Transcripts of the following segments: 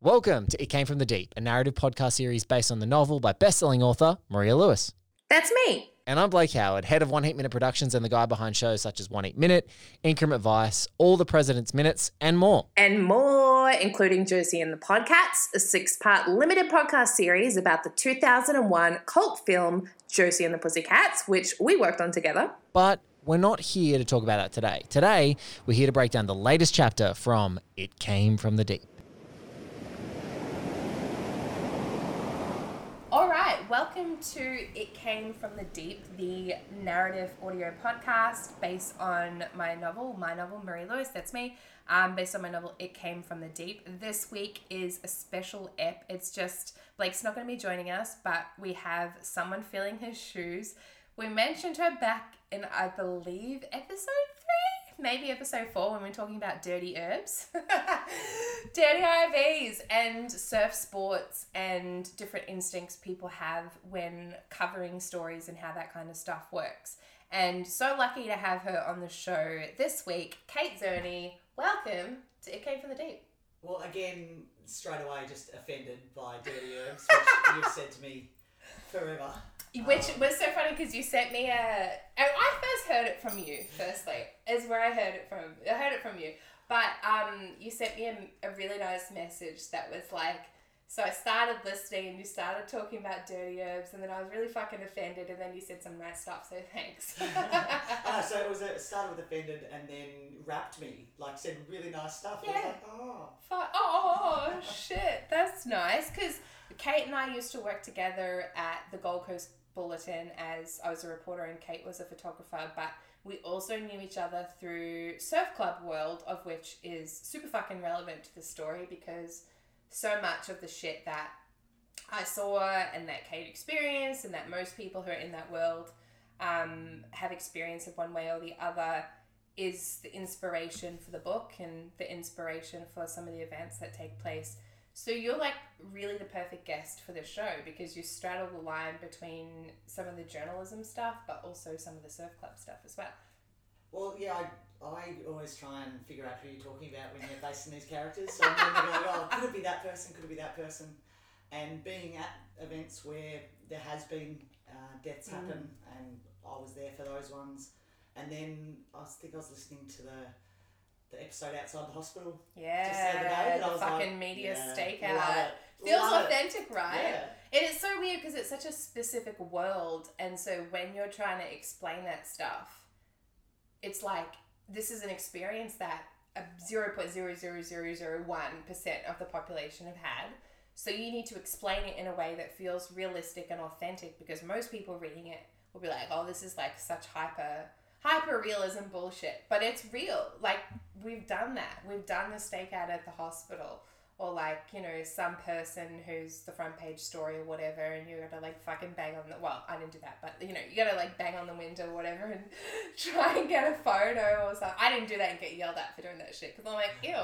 Welcome to It Came From the Deep, a narrative podcast series based on the novel by best-selling author Maria Lewis. That's me. And I'm Blake Howard, head of One Heat Minute Productions and the guy behind shows such as One Heat Minute, Increment Vice, All the President's Minutes, and more. And more, including Josie and the Podcats, a six part limited podcast series about the 2001 cult film Josie and the Pussycats, which we worked on together. But we're not here to talk about that today. Today, we're here to break down the latest chapter from It Came From the Deep. Welcome to It Came From the Deep, the narrative audio podcast based on my novel, my novel, Maria Lewis, that's me, um, based on my novel, It Came From the Deep. This week is a special ep. It's just, Blake's not going to be joining us, but we have someone filling his shoes. We mentioned her back in, I believe, episode maybe episode four, when we are talking about dirty herbs, dirty IVs, and surf sports and different instincts people have when covering stories and how that kind of stuff works. And so lucky to have her on the show this week, Kate Zerny. Welcome to It Came From the Deep. Well, again, straight away, just offended by dirty herbs, which you've said to me forever. Which was so funny because you sent me a. I first heard it from you. Firstly, is where I heard it from. I heard it from you, but um, you sent me a, a really nice message that was like. So I started listening and you started talking about dirty herbs and then I was really fucking offended and then you said some nice stuff, so thanks. uh, so it was a, it started with offended and then wrapped me, like said really nice stuff. Yeah. Like, oh. Oh, shit, that's nice because Kate and I used to work together at the Gold Coast Bulletin as I was a reporter and Kate was a photographer, but we also knew each other through Surf Club World, of which is super fucking relevant to the story because so much of the shit that I saw and that Kate experienced and that most people who are in that world um, have experienced of one way or the other is the inspiration for the book and the inspiration for some of the events that take place so you're like really the perfect guest for the show because you straddle the line between some of the journalism stuff, but also some of the surf club stuff as well. Well, yeah, I, I always try and figure out who you're talking about when you're facing these characters. So I'm going, oh, could it be that person? Could it be that person? And being at events where there has been uh, deaths happen, mm. and I was there for those ones. And then I think I was listening to the the episode outside the hospital. Yeah, Just the, the fucking like, media yeah, stakeout. Feels love authentic, it. right? Yeah. It is so weird because it's such a specific world, and so when you're trying to explain that stuff, it's like this is an experience that a zero point zero zero zero zero one percent of the population have had. So you need to explain it in a way that feels realistic and authentic because most people reading it will be like, "Oh, this is like such hyper." Hyper realism bullshit, but it's real. Like we've done that. We've done the stakeout at the hospital. Or like, you know, some person who's the front page story or whatever and you gotta like fucking bang on the well, I didn't do that, but you know, you gotta like bang on the window or whatever and try and get a photo or something. I didn't do that and get yelled at for doing that shit because I'm like, ew,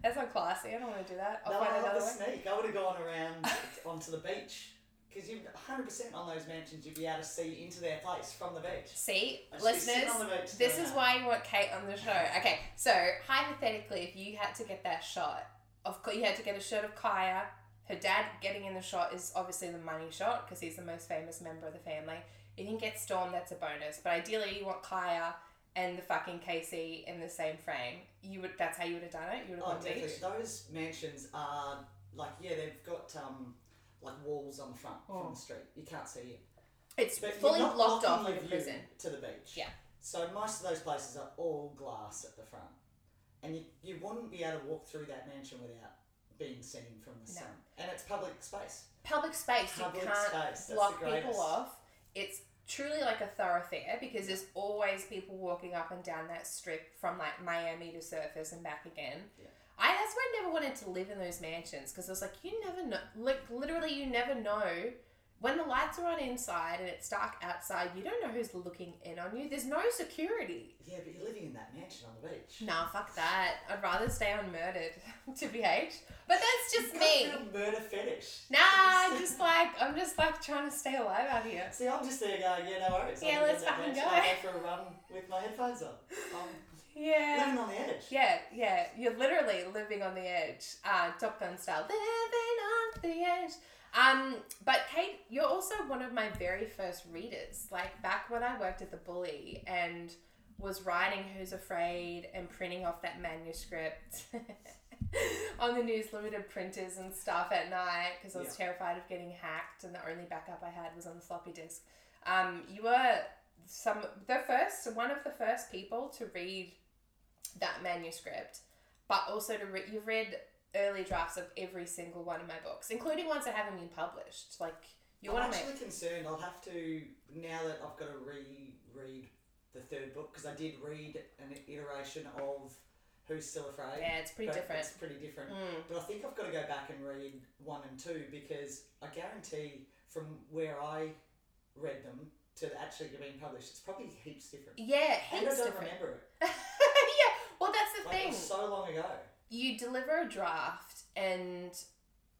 that's not classy. I don't want to do that. I'll no, find I another the sneak. I would have gone around onto the beach because you're 100% on those mansions, you'd be able to see into their place from the beach. See, listeners, this is why you want Kate on the show. Okay, so hypothetically, if you had to get that shot, of you had to get a shot of Kaya. Her dad getting in the shot is obviously the money shot because he's the most famous member of the family. If you can get Storm, that's a bonus. But ideally, you want Kaya and the fucking Casey in the same frame. You would. That's how you would have done it. You would have oh, gone beach. Those mansions are like yeah, they've got um like walls on the front oh. from the street. You can't see it. It's but fully blocked off like a prison. To the beach. Yeah. So most of those places are all glass at the front. And you, you wouldn't be able to walk through that mansion without being seen from the no. sun. And it's public space. Public space. Public you can't space. block people off. It's truly like a thoroughfare because there's always people walking up and down that strip from like Miami to Surfers and back again. Yeah. I that's why I never wanted to live in those mansions because I was like, you never know. Like literally, you never know when the lights are on inside and it's dark outside. You don't know who's looking in on you. There's no security. Yeah, but you're living in that mansion on the beach. Nah, fuck that. I'd rather stay unmurdered, to be H. But that's just you me. murder fetish. Nah, just like I'm just like trying to stay alive out here. See, I'm just there going, yeah, no worries. Yeah, let's fucking go. I go for a run with my headphones on. Um, yeah. Living on the edge. Yeah, yeah. You're literally living on the edge. Uh, Top Gun style. Living at the edge. Um, but Kate, you're also one of my very first readers. Like back when I worked at the Bully and was writing Who's Afraid and printing off that manuscript on the News Limited printers and stuff at night because I was yeah. terrified of getting hacked and the only backup I had was on the floppy disk. Um, you were some the first one of the first people to read that manuscript, but also to read you've read early drafts of every single one of my books, including ones that haven't been published. Like you want to make. actually concerned. I'll have to now that I've got to reread the third book because I did read an iteration of Who's Still Afraid. Yeah, it's pretty different. It's pretty different. Mm. But I think I've got to go back and read one and two because I guarantee from where I read them to actually being published, it's probably heaps different. Yeah, heaps and I don't different. remember it. yeah, well, that's the like, thing. so long ago you deliver a draft and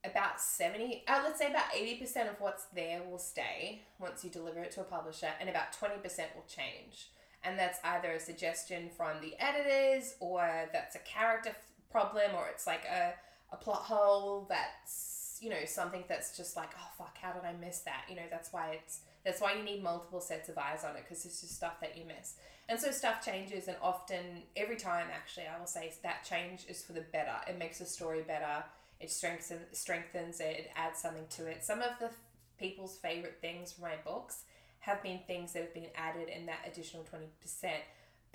about 70 uh, let's say about 80% of what's there will stay once you deliver it to a publisher and about 20% will change and that's either a suggestion from the editors or that's a character f- problem or it's like a, a plot hole that's you know something that's just like oh fuck how did i miss that you know that's why it's that's why you need multiple sets of eyes on it because it's just stuff that you miss and so stuff changes, and often, every time actually, I will say that change is for the better. It makes the story better. It strengthens strengthens it. It adds something to it. Some of the people's favorite things from my books have been things that have been added in that additional twenty percent.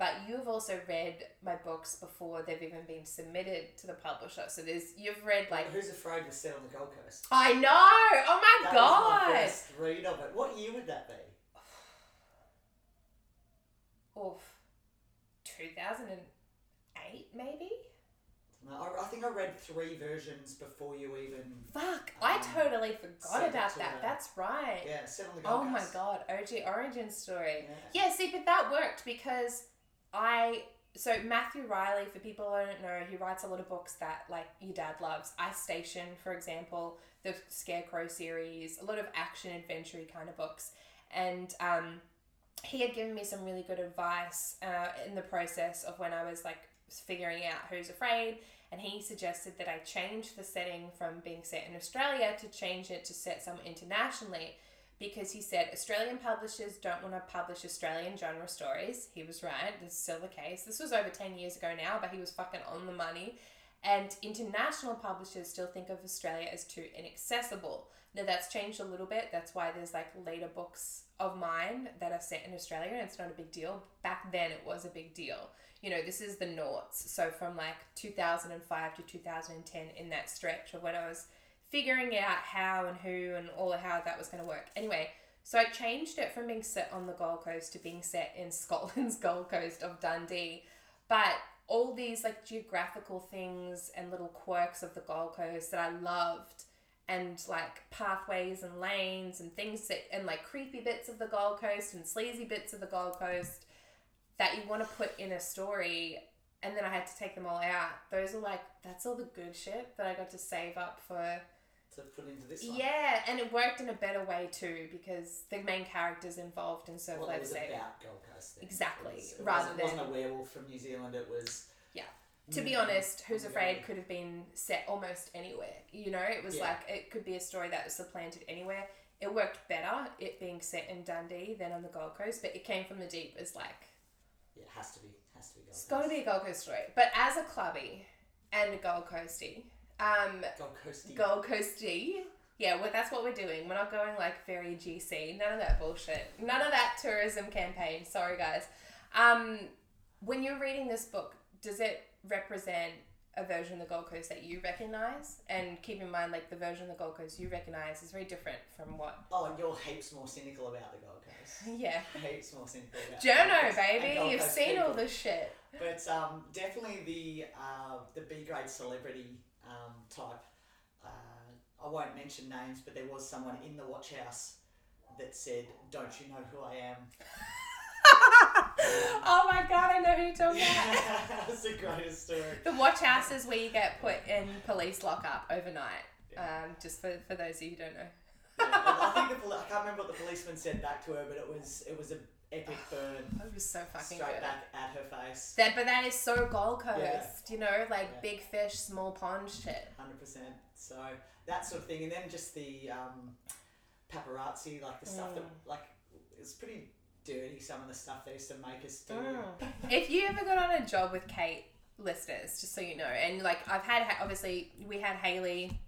But you've also read my books before they've even been submitted to the publisher. So there's you've read like Who's Afraid was set on the Gold Coast. I know. Oh my that god. Was my first read of it. What year would that be? of 2008 maybe no, I, I think I read three versions before you even. Fuck! Um, I totally forgot about that. That's right. Yeah, set on the Gold Oh my god, OG origin story. Yeah. yeah, see, but that worked because I. So Matthew Reilly, for people who don't know, he writes a lot of books that like your dad loves. Ice Station, for example, the Scarecrow series, a lot of action adventure kind of books, and um, he had given me some really good advice uh, in the process of when I was like figuring out who's afraid and he suggested that I change the setting from being set in Australia to change it to set some internationally because he said Australian publishers don't want to publish Australian genre stories. He was right, this is still the case. This was over 10 years ago now, but he was fucking on the money. And international publishers still think of Australia as too inaccessible. Now that's changed a little bit. That's why there's like later books of mine that are set in Australia and it's not a big deal. Back then it was a big deal. You know, this is the noughts. So from like 2005 to 2010 in that stretch of when I was figuring out how and who and all of how that was going to work. Anyway, so I changed it from being set on the Gold Coast to being set in Scotland's Gold Coast of Dundee. But all these like geographical things and little quirks of the Gold Coast that I loved and like pathways and lanes and things that and like creepy bits of the Gold Coast and sleazy bits of the Gold Coast that you want to put in a story and then I had to take them all out. Those are like that's all the good shit that I got to save up for to put into this one. Yeah, and it worked in a better way too because the main characters involved in so well, it was about Gold Coast. Then. Exactly. It was, it rather wasn't, than it wasn't a werewolf from New Zealand. It was yeah. to be mm, honest, Who's Afraid could have been set almost anywhere. You know, it was yeah. like it could be a story that was supplanted anywhere. It worked better, it being set in Dundee than on the Gold Coast, but it came from the deep as like. Yeah, it has to be. Has to be Gold It's got to be a Gold Coast story. But as a clubby and a Gold Coastie, um, Gold Coastie. Gold Coastie. Yeah, well, that's what we're doing. We're not going like very GC. None of that bullshit. None of that tourism campaign. Sorry, guys. Um, when you're reading this book, does it represent a version of the Gold Coast that you recognize, and keep in mind, like the version of the Gold Coast you recognize is very different from what. Oh, and you're heaps more cynical about the Gold Coast. yeah. Heaps more cynical about. Journo, baby, you've Coast seen people. all this shit. But um, definitely the uh, the B grade celebrity um, type. Uh, I won't mention names, but there was someone in the watch house that said, "Don't you know who I am?" oh my god, I know who you're talking about. That's the greatest story. The watch houses where you get put in police lockup overnight. Um, just for, for those of you who don't know. yeah, I think the poli- I can't remember what the policeman said back to her, but it was it was a epic burn. It was so fucking straight good. back at her face. That, but that is so Gold Coast, Yeah. you know, like Yeah. big fish, small pond shit. Hundred percent. So that sort of thing, and then just the um, paparazzi, like the stuff that Mm. like it's pretty dirty. Some of the stuff they used to make us do. Mm. If you ever got on a job with Kate, listeners, just so you know, and like I've had, obviously, we had Haley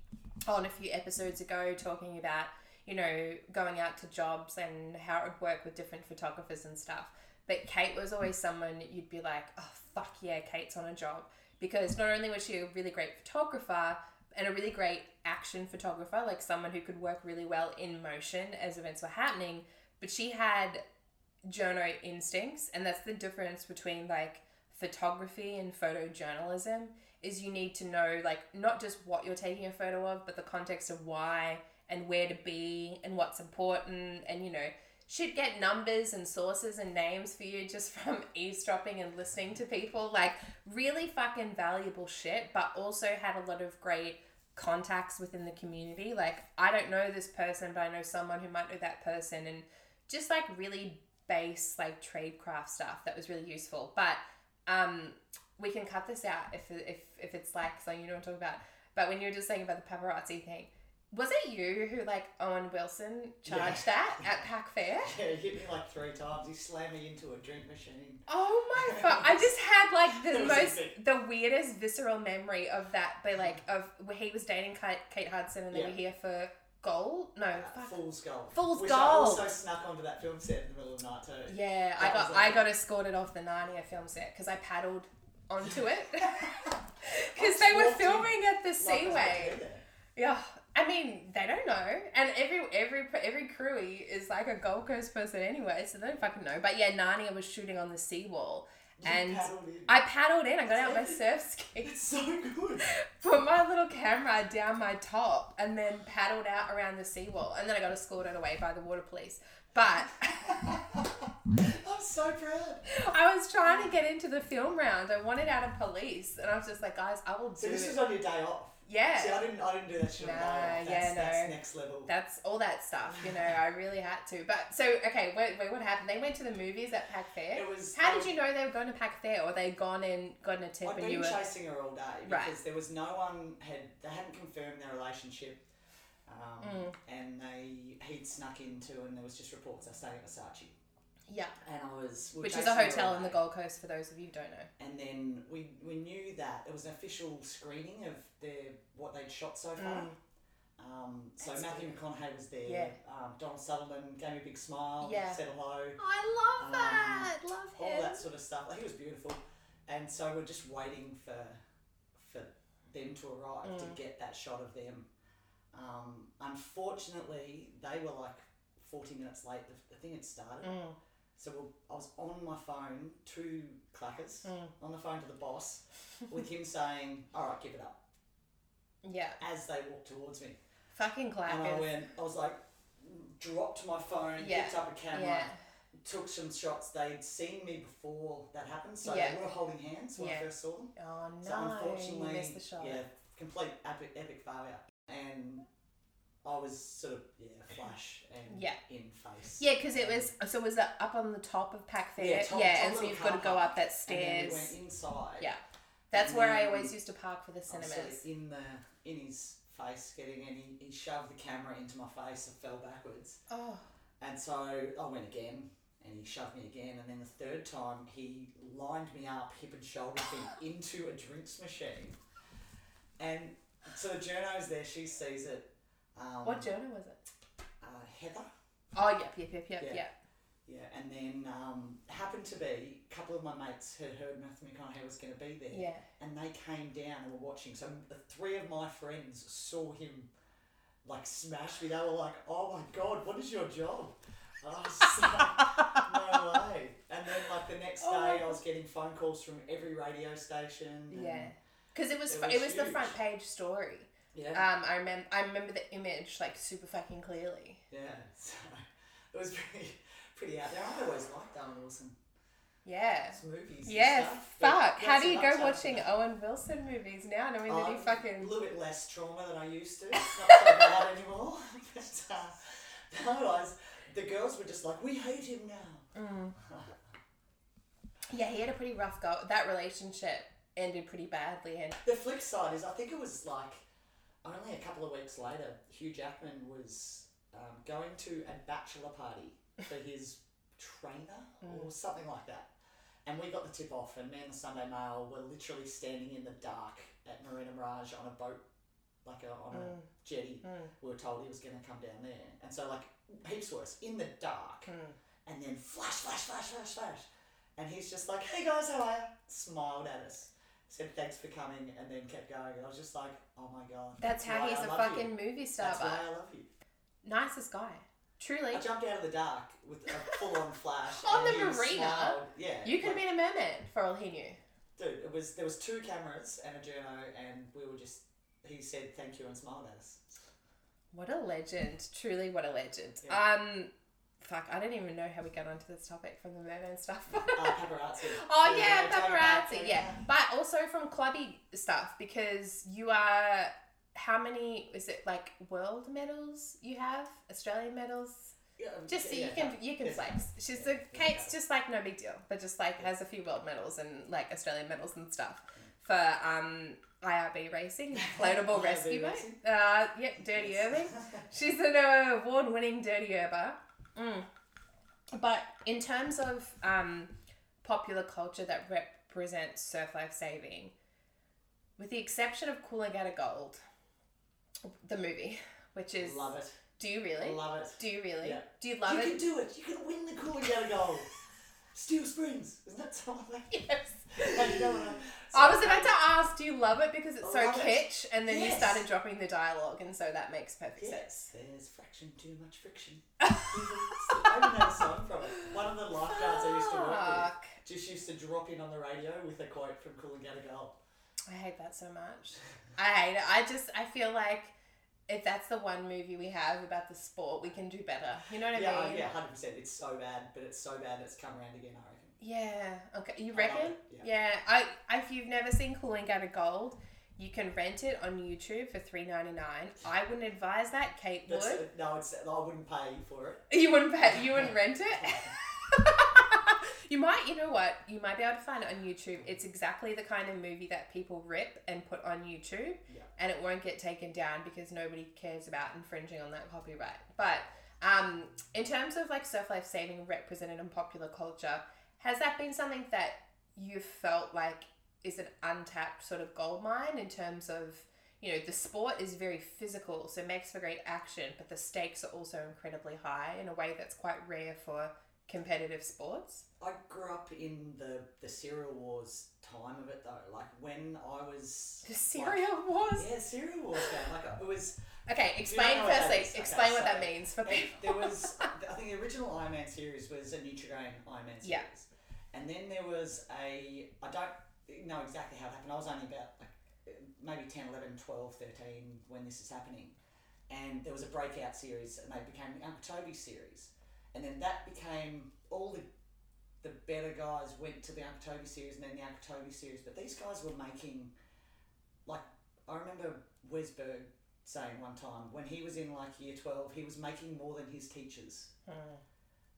on a few episodes ago talking about, you know, going out to jobs and how it would work with different photographers and stuff. But Kate was always someone you'd be like, oh, fuck yeah, Kate's on a job. Because not only was she a really great photographer and a really great action photographer, like someone who could work really well in motion as events were happening, but she had journo instincts and that's the difference between like photography and photojournalism is you need to know like not just what you're taking a photo of but the context of why and where to be and what's important and you know should get numbers and sources and names for you just from eavesdropping and listening to people like really fucking valuable shit but also had a lot of great contacts within the community. Like i don't know this person but i know someone who might know that person and just like really base like tradecraft stuff that was really useful. But um we can cut this out if if if it's like something you don't talk about. But when you were just saying about the paparazzi thing was it you who like owen wilson charged that at pac fair Yeah, he hit me like three times. He slammed me into a drink machine. Oh my fuck! I just had like the most, the weirdest visceral memory of that. But like of where he was dating Kate, Hudson, and they Yeah. were here for gold. No, Uh, fuck. Fool's Gold. Fool's Which Gold. I also snuck onto that film set in the middle of the night too. Yeah, I got was I like- got escorted off the Narnia film set because I paddled onto it because they were in filming at the Like, Seaway. meant to be there. Yeah, I mean they don't know, and every every every crewy is like a Gold Coast person anyway, so they don't fucking know. But yeah, Narnia was shooting on the seawall, You and paddled in. I paddled in. I got out my surf skis. It's so good. put my little camera down my top and then paddled out around the seawall and then I got escorted away by the water police. But I'm so proud. I was trying to get into the film round. I wanted out of police and I was just like, guys, I will do So this it. was on your day off. Yeah. See, I didn't. I didn't do that shit Nah, my day off. That's, yeah, that's no. next level. That's all that stuff, you know. I really had to. But so, okay, wait, wait, what happened? They went to the movies at Pac Fair. It was. How um, did you know they were going to Pac Fair, or they gone and gotten a tip I'd been you were? chasing her all day Right. because there was no one had they hadn't confirmed their relationship, um, Mm. and they he'd snuck into and there was just reports I staying at Versace, Yeah, and I was we which is a hotel in the. Gold Coast for those of you who don't know. And then we we knew that it was an official screening of their what they'd shot so far. Mm. Um, so That's Matthew good. McConaughey was there. Yeah. Um, Donald Sutherland gave me a big smile. Yeah. Said hello. I love Um, that. Love him. all that sort of stuff. Like, he was beautiful, and so we're just waiting for for them to arrive to Mm. get that shot of them. Um, unfortunately, they were like forty minutes late. The, the thing had started, Mm, so we'll, I was on my phone to Clackers, mm. on the phone to the boss, with him saying, "All right, give it up." Yeah, As they walked towards me, fucking Clackers. and I went, I was like, dropped my phone, Yeah. picked up a camera Yeah, took some shots. They'd seen me before that happened, so Yeah. they were holding hands when. I first saw them. oh no, So unfortunately, you missed the shot. yeah, complete epic, epic failure. And I was sort of yeah, flash and Yeah. in face. Yeah, because it um, was so was it up on the top of Pac Fair? Yeah, top- top and so little you've got to car go park. up that And then stairs. we went inside. Yeah. That's where I always used to park for the I was sort of cinemas. in the in his face, getting and he, he shoved the camera into my face and fell backwards. Oh, And so I went again, and he shoved me again, and then the third time he lined me up, hip and shoulder thing, into a drinks machine. And so the journo's there, she sees it. Um, what journal was it? Uh, Heather. Oh, yep, yep, yep, yep, Yeah. yep. Yeah, and then um, happened to be a couple of my mates had heard Matthew McConaughey was going to be there, Yeah. and they came down and were watching. So three of my friends saw him like smash me. They were like, "Oh my god, what is your job?" And I was like, "No way!" And then like the next Oh day, I was getting phone calls from every radio station. Yeah. Because it was It was it was the front page story. Yeah, Um, I remember I remember the image like super fucking clearly. yeah. So it was pretty, pretty out there. I always liked Owen Wilson. Yeah. His movies. Yeah, stuff, fuck. How do you go watching Owen Wilson movies now, knowing that he Um, fucking A little bit less trauma than I used to. It's not so bad anymore. but, uh, I was the girls were just like, we hate him now. Mm. Yeah, he had a pretty rough go. That relationship ended pretty badly, and The flip side is, I think it was like only a couple of weeks later, Hugh Jackman was um, going to a bachelor party for his trainer or hmm. something like that. And we got the tip off, and me and the Sunday Mail were literally standing in the dark at Marina Mirage on a boat, like a, on a hmm. jetty. Hmm. We were told he was going to come down there. And so, like, heaps worse, in the dark, and then flash, flash, flash, flash, flash. And he's just like, hey guys, how are you? Smiled at us, said thanks for coming, and then kept going. And I was just like, oh my god. that's how why he's I a fucking You. movie star. That's why I love you. nicest guy, truly. I jumped out of the dark with a full on flash. On the marina? smiled. Yeah. You could have been a merman for all he knew. Dude, it was there was two cameras and a journo, and we were just. He said thank you and smiled at us. What a legend! Truly, what a legend. Yeah. Um, fuck, I don't even know how we got onto this topic from the merman stuff. Uh, paparazzi. Oh yeah, were paparazzi. Yeah, but also from clubby stuff because you are. How many is it like world medals you have? Australian medals? Yeah, Just so yeah, you can yeah. you can Yeah. flex. She's Yeah, the yeah, Kate's yeah. just like no big deal, but just like has a few world medals and like Australian medals and stuff for um IRB racing, inflatable IRB rescue boat. Uh, yep, Dirty Irving. She's an award-winning dirty herber. Mm. But in terms of um, popular culture that represents surf life saving, with the exception of Coolangatta Gold, the movie, which is Love it. do you really? Love it. Do you really? Yeah. Do you love you it? You can do it. You can win the Cooling Out of Gold. Steel Springs. Isn't that something like yes. that? You know what I'm- I was about to ask, do you love it because it's so love it. kitsch, and then you started dropping the dialogue, and so that makes perfect sense. Yes, there's fraction too much friction. I even had a song from it. One of the lifeguards I used to work with just used to drop in on the radio with a quote from Cool and Coolangatta Girl. I hate that so much. I hate it. I just I feel like if that's the one movie we have about the sport, we can do better. You know what Yeah, I mean? yeah, hundred percent. It's so bad, but it's so bad it's come around again. I reckon. Yeah. Okay. You reckon? it, yeah. Yeah. I if you've never seen Coolangatta Gold, you can rent it on YouTube for three ninety nine. I wouldn't advise that. Kate That's no, it's I wouldn't pay for it. You wouldn't pay. You wouldn't rent it. you might. You know what? You might be able to find it on YouTube. It's exactly the kind of movie that people rip and put on YouTube, Yeah. and it won't get taken down because nobody cares about infringing on that copyright. But um, in terms of like surf life saving represented in popular culture, has that been something that you felt like is an untapped sort of gold mine in terms of you know the sport is very physical so it makes for great action but the stakes are also incredibly high in a way that's quite rare for competitive sports I grew up in the the cereal wars time of it though. Like when I was the cereal wars Yeah, cereal wars game. Like it was. okay explain firstly? Okay, explain what so that means for people there was, I think the original Iron Man series was a Nutrigrain Iron Man series. Yeah. And then there was a, I don't know exactly how it happened. I was only about like maybe 10, 11, 12, 13 when this is happening. And there was a breakout series and they became the Uncle Toby series. And then that became all the the better guys went to the Uncle Toby series and then the Uncle Toby series. But these guys were making, like, I remember Wesberg saying one time when he was in like year 12, he was making more than his teachers. Hmm.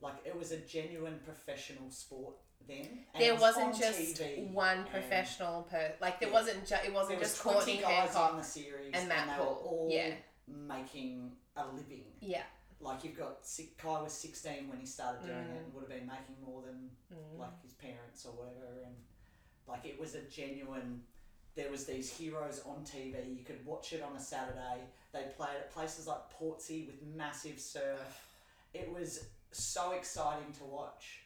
Like, it was a genuine professional sport then. and there it was wasn't on just TV, one professional per like there Yeah. wasn't ju- it wasn't was just 20 Courtney guys in Hancock the series and Matt they were Paul. all Yeah. making a living. yeah Like you've got si- Kai was sixteen when he started doing it, Mm. and would have been making more than Mm. like his parents or whatever, and like it was a genuine. There was these heroes on TV. You could watch it on a Saturday. They played at places like Portsea with massive surf. It was so exciting to watch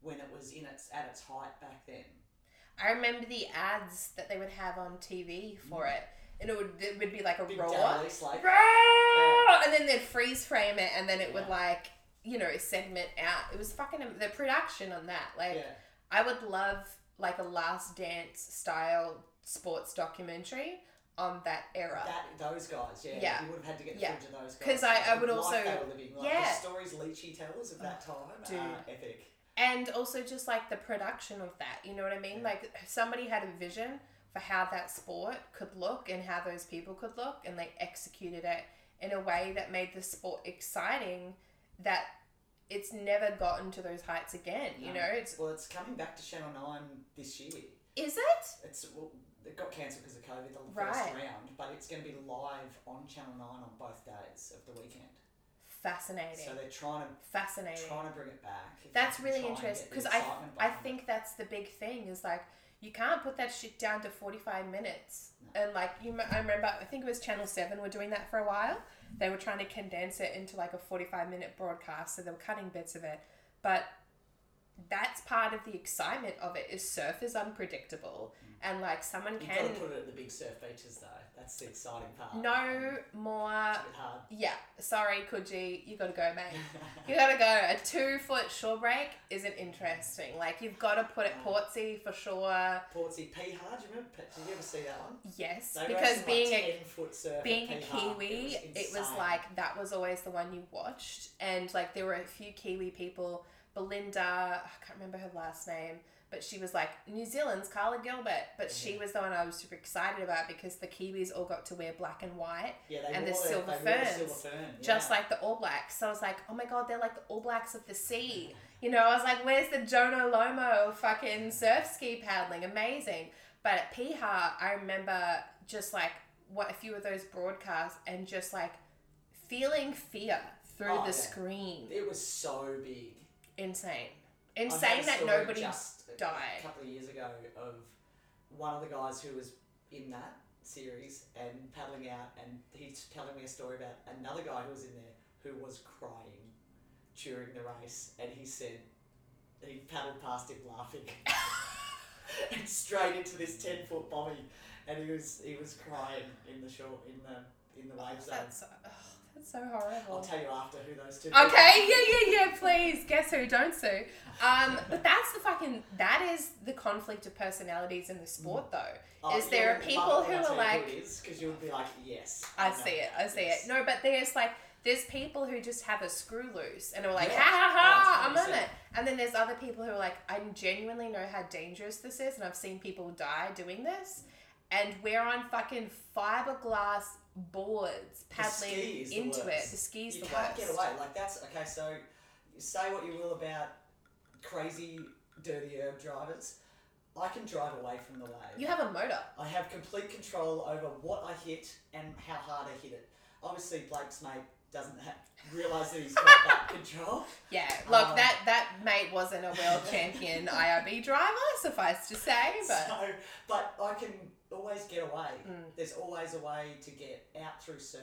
when it was in its at its height back then. I remember the ads that they would have on TV for it, and it would it would be like a. Big roar, Slate. Roar! and then they'd freeze frame it, and then it would like you know segment out. It was fucking the production on that. Like Yeah. I would love like a Last Dance style sports documentary on that era. That those guys, yeah, Yeah. you would have had to get the Yeah. footage of those guys. 'Cause I- I would also- they were living, like yeah. the stories Leachy tells of that time, Dude. are epic. and also just like the production of that you know what i mean Yeah. like somebody had a vision for how that sport could look and how those people could look and they executed it in a way that made the sport exciting that it's never gotten to those heights again. You No. know, it's Well, it's coming back to Channel Nine this year. is it? It's well, it got cancelled because of COVID the Right. first round, but it's going to be live on Channel Nine on both days of the weekend. Fascinating. So they're trying to Fascinating. trying to bring it back. That's really interesting because I I think that's the big thing is like you can't put that shit down to 45 minutes. And like you I remember I think it was channel 7 were doing that for a while. They were trying to condense it into like a 45 minute broadcast so they were cutting bits of it. But that's part of the excitement of it is surf is unpredictable. And like someone You've can got to put it at the big surf beaches though. That's the exciting part. no um, more bit hard. yeah sorry Coogee you gotta go mate You gotta go. A two foot shore break isn't interesting. Like you've got to put it Portsea for sure. Portsea Piha, do you remember? Did you ever see that one? Yes, They because being like a 10 foot surf being a. Kiwi, it was, it was like that was always the one you watched, and like there were a few Kiwi people. Belinda, I can't remember her last name, but she was like New Zealand's Karla Gilbert, but she Mm-hmm. was the one I was super excited about because the Kiwis all got to wear black and white, yeah, they and the wore silver they wore the ferns, silver fern, just yeah. like the All Blacks. So I was like, oh my god, they're like the All Blacks of the sea. You know, I was like, where's the Jonah Lomu fucking surf ski paddling? Amazing. But at Piha, I remember just like what a few of those broadcasts and just like feeling fear through Oh, the yeah. screen. It was so big. Insane. I had Insane that nobody just died. a couple of years ago of one of the guys who was in that series and paddling out, and he's telling me a story about another guy who was in there who was crying during the race, and he said he paddled past him laughing. and straight into this ten foot bommy, and he was he was crying in the shore in the in the oh, wave zone. That's, oh, that's so horrible. I'll tell you after who those two. Okay, yeah, yeah, yeah, please. Guess who? Don't sue. Um, but that's the fucking, that is the conflict of personalities in the sport, though. Oh, is there are people who I are like, who it is because you'll be like yes. I know see it, I see yes. it. No, but there's like, there's people who just have a screw loose and are like, Yeah. ha ha ha, Oh, I'm on it. And then there's other people who are like, I genuinely know how dangerous this is, and I've seen people die doing this. And we're on fucking fiberglass boards paddling ski is the into it. The ski's you the can't worst. get away. Like that's okay. So say what you will about crazy dirty herb drivers. I can drive away from the wave. You have a motor. I have complete control over what I hit and how hard I hit it. Obviously, Blake's mate doesn't ha- realise that he's got that control. Yeah, look, Um, that that mate wasn't a world champion IRB driver, suffice to say, but So, but I can always get away. Mm. There's always a way to get out through surf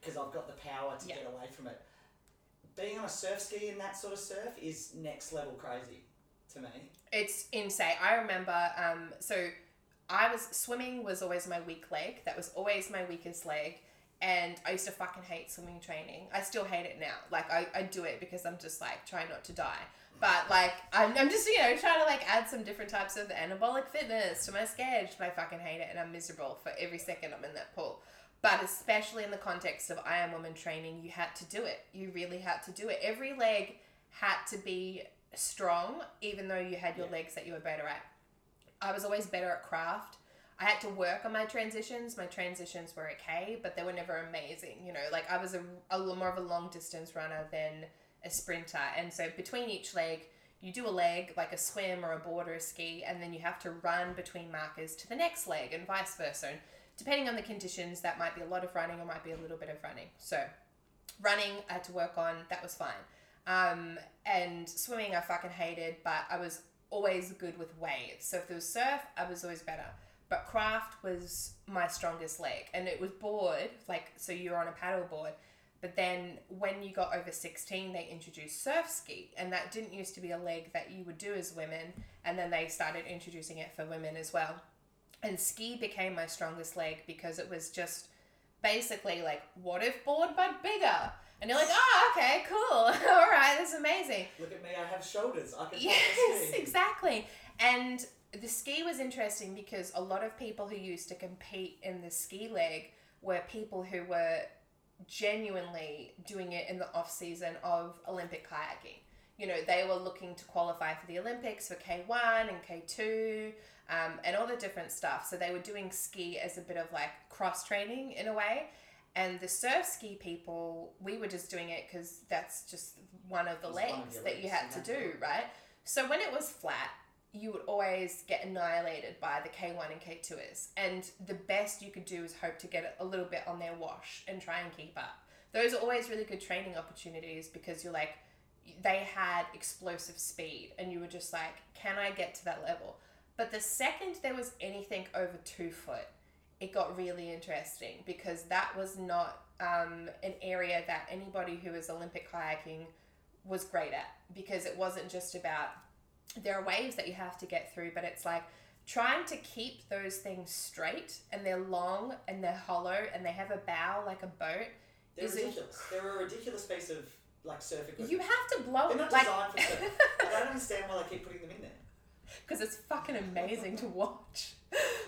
because I've got the power to Yeah. get away from it. Being on a surf ski in that sort of surf is next level crazy to me. it's insane. I remember, um, so I was swimming was always my weak leg. That was always my weakest leg. And I used to fucking hate swimming training. I still hate it now. Like I, I do it because I'm just like trying not to die. But like I'm, I'm just you know trying to like add some different types of anabolic fitness to my schedule. I fucking hate it and I'm miserable for every second I'm in that pool. But especially in the context of Ironwoman training, you had to do it. You really had to do it. Every leg had to be strong, even though you had your Yeah. legs that you were better at. I was always better at craft. I had to work on my transitions. My transitions were okay, but they were never amazing. You know, like I was a, a more of a long distance runner than a sprinter. And so between each leg, you do a leg like a swim or a board or a ski, and then you have to run between markers to the next leg and vice versa. And depending on the conditions, that might be a lot of running or might be a little bit of running. So running I had to work on, that was fine. Um, and swimming I fucking hated, but I was always good with waves. So if there was surf, I was always better. But craft was my strongest leg, and it was board, like so you're on a paddle board. But then when you got over 16, they introduced surf ski, and that didn't used to be a leg that you would do as women, and then they started introducing it for women as well. And ski became my strongest leg because it was just basically like, what if board but bigger? And you're like, oh, okay, cool. All right, that's amazing. Look at me, I have shoulders. I can Yes, pop the ski. exactly. And the ski was interesting because a lot of people who used to compete in the ski leg were people who were genuinely doing it in the off season of Olympic kayaking. You know, they were looking to qualify for the Olympics for K1 and K2 um, and all the different stuff. So they were doing ski as a bit of like cross training in a way. And the surf ski people, we were just doing it because that's just one of the legs that you had to do right? So when it was flat, you would always get annihilated by the K1 and K2ers. And the best you could do is hope to get a little bit on their wash and try and keep up. Those are always really good training opportunities because you're like, they had explosive speed and you were just like, can I get to that level? But the second there was anything over two foot, it got really interesting because that was not um, an area that anybody who was Olympic kayaking was great at because it wasn't just about there are waves that you have to get through, but it's like trying to keep those things straight and they're long and they're hollow and they have a bow like a boat. They're Is it- ridiculous. They're a ridiculous piece of like surf equipment. You have to blow them. They're not like designed for surf. I don't understand why they keep putting them in there. because it's fucking amazing to watch.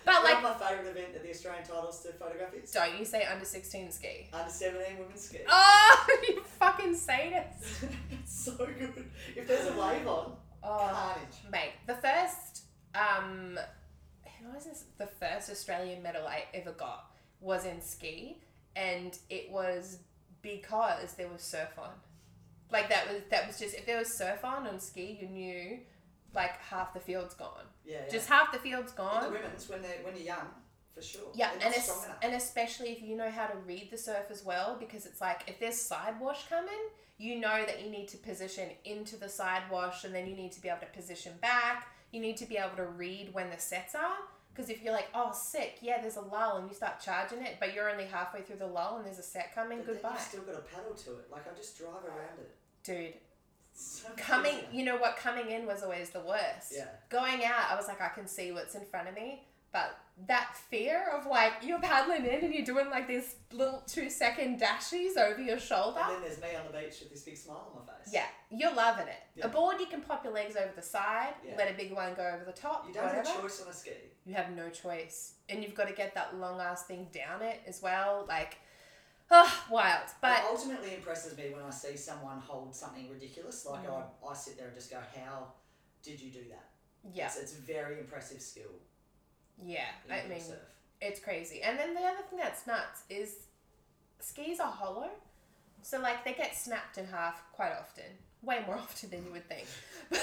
But like, my favourite event at the Australian titles to photograph is don't you say under sixteen ski? under 17 women's ski. Oh, you fucking sadist! it's so good. If there's a wave on, Oh, carnage. mate, the first um, who was this? The first Australian medal I ever got was in ski, and it was because there was surf on. Like that was that was just if there was surf on on ski, you knew like half the field's gone. Yeah, yeah. Just half the field's And gone. the women's when they when you're young, for sure. Yeah, They're and es- and especially if you know how to read the surf as well, because it's like if there's side wash coming, you know that you need to position into the side wash, and then you need to be able to position back. You need to be able to read when the sets are, because if you're like, oh sick, yeah, there's a lull, and you start charging it, but you're only halfway through the lull, and there's a set coming, But Then you've still got a paddle to it. Like I just drive around it. dude. So Coming, you know what? Coming in was always the worst. Yeah. going out, I was like, I can see what's in front of me. But that fear of like you're paddling in and you're doing like these little two second dashes over your shoulder. And then there's me on the beach with this big smile on my face. Yeah, you're loving it. Yeah. A board, you can pop your legs over the side, Yeah. let a big one go over the top, You don't whatever. have a choice on a ski. You have no choice. And you've got to get that long ass thing down it as well. Like, oh, wild. But it ultimately impresses me when I see someone hold something ridiculous. Like Mm. I, I sit there and just go, "How did you do that?" yeah, It's, it's a very impressive skill. Yeah. I mean, surf. It's crazy. And then the other thing that's nuts is skis are hollow. So like they get snapped in half quite often. Way more often than you would think. But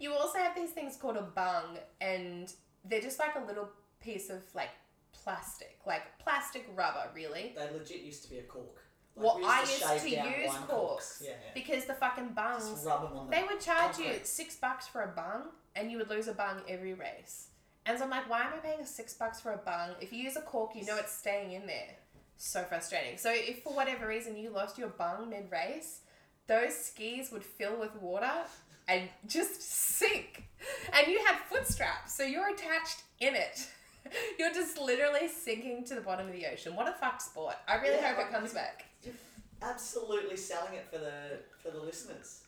you also have these things called a bung and they're just like a little piece of like plastic. Like plastic rubber really. They legit used to be a cork. Well, we I used to use wine corks. Yeah, Because the fucking bungs rub them on the. they would charge you six bucks for a bung, and you would lose a bung every race. And so I'm like, why am I paying six bucks for a bung? If you use a cork, you know it's staying in there. So frustrating. So if for whatever reason you lost your bung mid race, those skis would fill with water and just sink. And you had foot straps, so you're attached in it. You're just literally sinking to the bottom of the ocean. What a fuck sport. I really Yeah, hope it comes back. You're absolutely selling it for the for the listeners.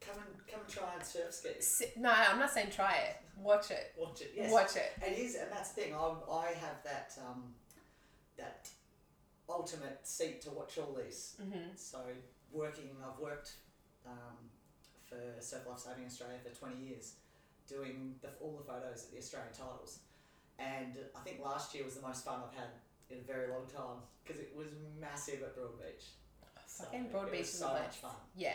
Come and come and try and surf skis. No, I'm not saying try it. Watch it. Watch it. Yes. Watch it. It is, and that's the thing. I, I have that um, that ultimate seat to watch all these. Mm-hmm. So working, I've worked um, for Surf Life Saving Australia for twenty years, doing the, all the photos at the Australian titles, and I think last year was the most fun I've had in a very long time because it was massive at Broad Beach. So Fucking it Broad was Beach is so much fun. Yeah.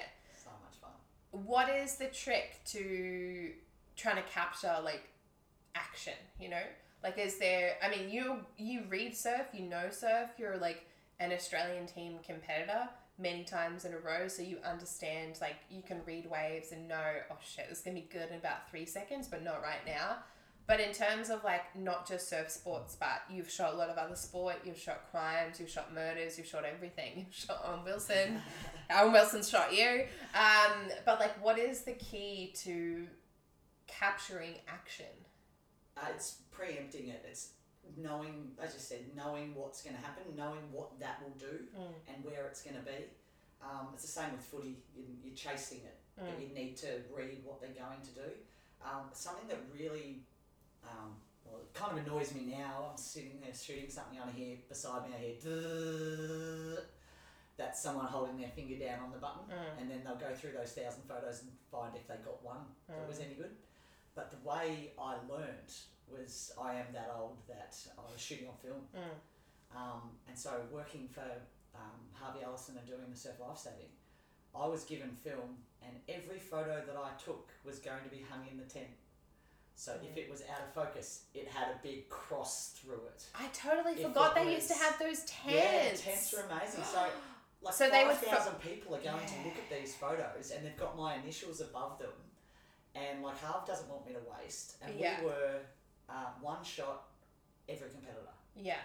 What is the trick to trying to capture like action? You know, like is there? I mean, you you read surf, you know surf. You're like an Australian team competitor many times in a row, so you understand like you can read waves and know, oh shit, is gonna be good in about three seconds, but not right now. But in terms of like not just surf sports, but you've shot a lot of other sport. You've shot crimes. You've shot murders. You've shot everything. You've shot Owen Wilson. Owen Wilson shot you. Um, but like, what is the key to capturing action? Uh, it's preempting it. It's knowing, as you said, knowing what's going to happen, knowing what that will do, Mm. and where it's going to be. Um, it's the same with footy. You, you're chasing it, but Mm. you need to read what they're going to do. Um, something that really, um, well, it kind of annoys me now. I'm sitting there shooting something on here beside me. I hear that's someone holding their finger down on the button, Mm. and then they'll go through those thousand photos and find if they got one that was Mm. any good. But the way I learned was I am that old that I was shooting on film. Mm. Um, and so working for um, Harvey Ellison and doing the surf life saving, I was given film, and every photo that I took was going to be hung in the tent. So if it was out of focus, it had a big cross through it. I totally If forgot they used to have those tents. Yeah, tents are amazing. So like So they would fo- thousand people are going to look at these photos, and they've got my initials above them. And like half doesn't want me to waste, and Yeah. we were uh, one shot every competitor. Yeah,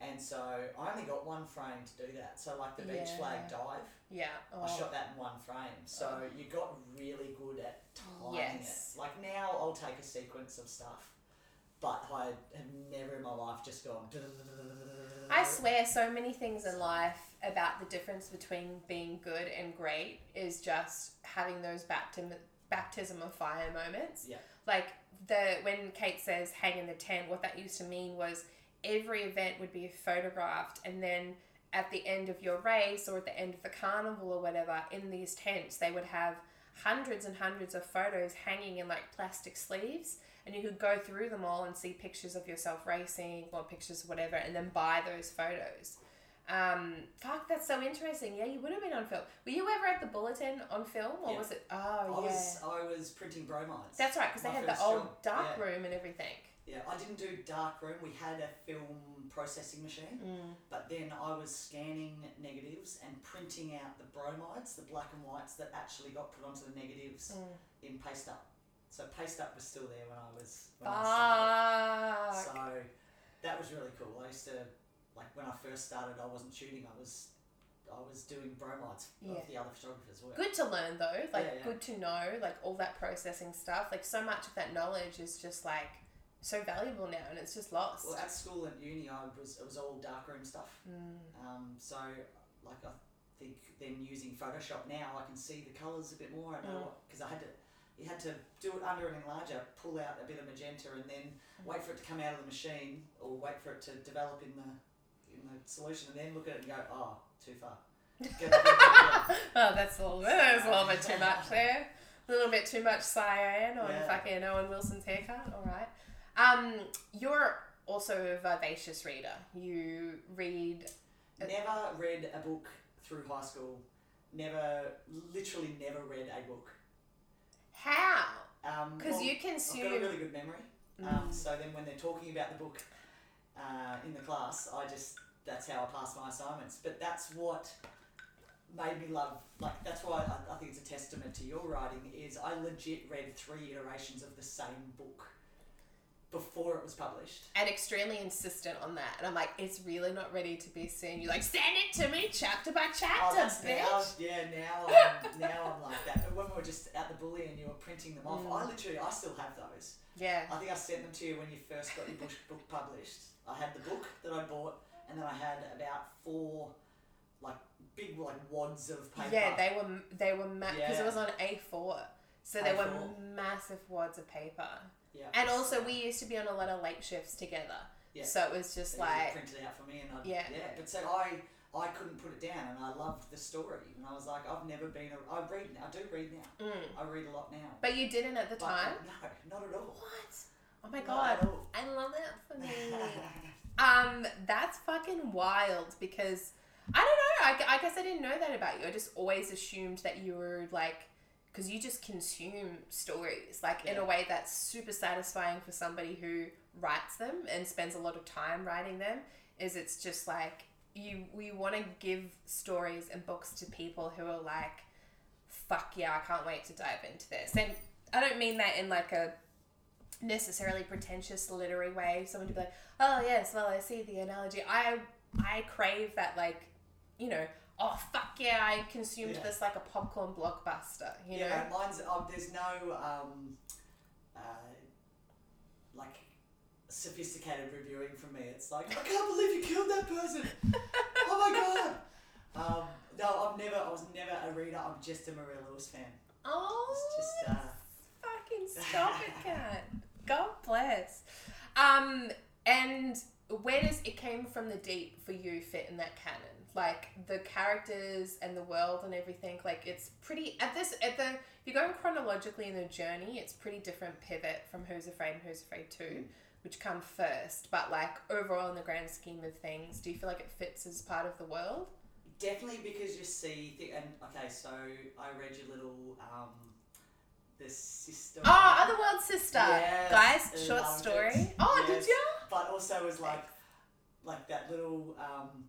And so I only got one frame to do that. So like the beach Yeah. flag dive, yeah. Oh. I shot that in one frame. So oh. you got really good at timing Yes. it. Like now I'll take a sequence of stuff, but I have never in my life just gone. I swear, so many things in life about the difference between being good and great is just having those baptism baptism of fire moments. Yeah. Like the when Kate says hang in the tent, what that used to mean was every event would be photographed, and then at the end of your race or at the end of the carnival or whatever, in these tents, they would have hundreds and hundreds of photos hanging in like plastic sleeves and you could go through them all and see pictures of yourself racing or pictures of whatever and then buy those photos um, fuck that's so interesting yeah you would have been on film were you ever at the bulletin on film or Yeah. was it oh I yeah was I was printing bromides. that's right because they had the old job, dark yeah. room and everything Yeah, I didn't do dark room. We had a film processing machine, Mm. but then I was scanning negatives and printing out the bromides, the black and whites that actually got put onto the negatives Mm. in paste up. So paste up was still there when I was when I started. So that was really cool. I used to like when I first started. I wasn't shooting. I was I was doing bromides Yeah. of the other photographers' work. good to learn though like Yeah, yeah. good to know like all that processing stuff like so much of that knowledge is just like so valuable now and it's just lost Well, at school and uni, I was it was all darkroom stuff. Mm. Um, so like I think then using Photoshop now, I can see the colours a bit more. I know Mm. because I had to. You had to do it under an enlarger, pull out a bit of magenta, and then Mm. wait for it to come out of the machine, or wait for it to develop in the in the solution, and then look at it and go, oh, too far. Oh, that's a little, that's a little bit too much there. A little bit too much cyan on Yeah. fucking Owen Wilson's haircut. All right. Um, you're also a vivacious reader. You read. never read a book through high school. Never, literally, never read a book. How? Um, Because well, you I've got a really good memory. Um, Mm. so then when they're talking about the book uh, in the class, I just that's how I pass my assignments. But that's what made me love. Like that's why I, I think it's a testament to your writing. Is I legit read three iterations of the same book before it was published. and extremely insistent on that. And I'm like, it's really not ready to be seen. You're like, send it to me chapter by Oh, chapter, that's bitch. now, yeah, now, I'm, now I'm like that. But when we were just at the bully and you were printing them off, Mm. I literally, I still have those. Yeah. I think I sent them to you when you first got your book, book published. I had the book that I bought, and then I had about four, like big like wads of paper. Yeah, they were they were because Yeah. it was on A4, so they were A4. massive wads of paper. Yeah, And also, we used to be on a lot of late shifts together. Yeah. So it was just they like, print it out for me, and I Yeah. yeah. But so I I couldn't put it down, and I loved the story, and I was like, I've never been a I read I do read now. mm. I read a lot now. but you didn't at the But time. no, not at all. What? Oh my Not god. I love that for me. um, that's fucking wild because I don't know. I, I guess I didn't know that about you. I just always assumed that you were like, because you just consume stories like in a way that's super satisfying for somebody who writes them and spends a lot of time writing them. Is it's just like you we want to give stories and books to people who are like, fuck yeah, I can't wait to dive into this. And I don't mean that in like a necessarily pretentious literary way. Someone to be like, oh yes, well I see the analogy. I I crave that like, you know, oh fuck yeah, I consumed Yeah. this like a popcorn blockbuster. You yeah, know, mine's um, there's no um, uh, like sophisticated reviewing from me. It's like I can't believe you killed that person. oh my god. Um, no, I've never. I was never a reader. I'm just a Maria Lewis fan. oh, It's just uh, fucking stop it, cat. God bless. Um, and where does it came from the deep for you fit in that canon? Like the characters and the world and everything. Like it's pretty at this at the if you're going chronologically in the journey, it's pretty different pivot from Who's Afraid and Who's Afraid Two, which come first. But like overall in the grand scheme of things, do you feel like it fits as part of the world? definitely because you see, th- and okay, so I read your little um, the sister. Oh, Otherworld Sister. Yes, Guys, short story. it. Oh, Yes. did you? But also was like, like that little. Um,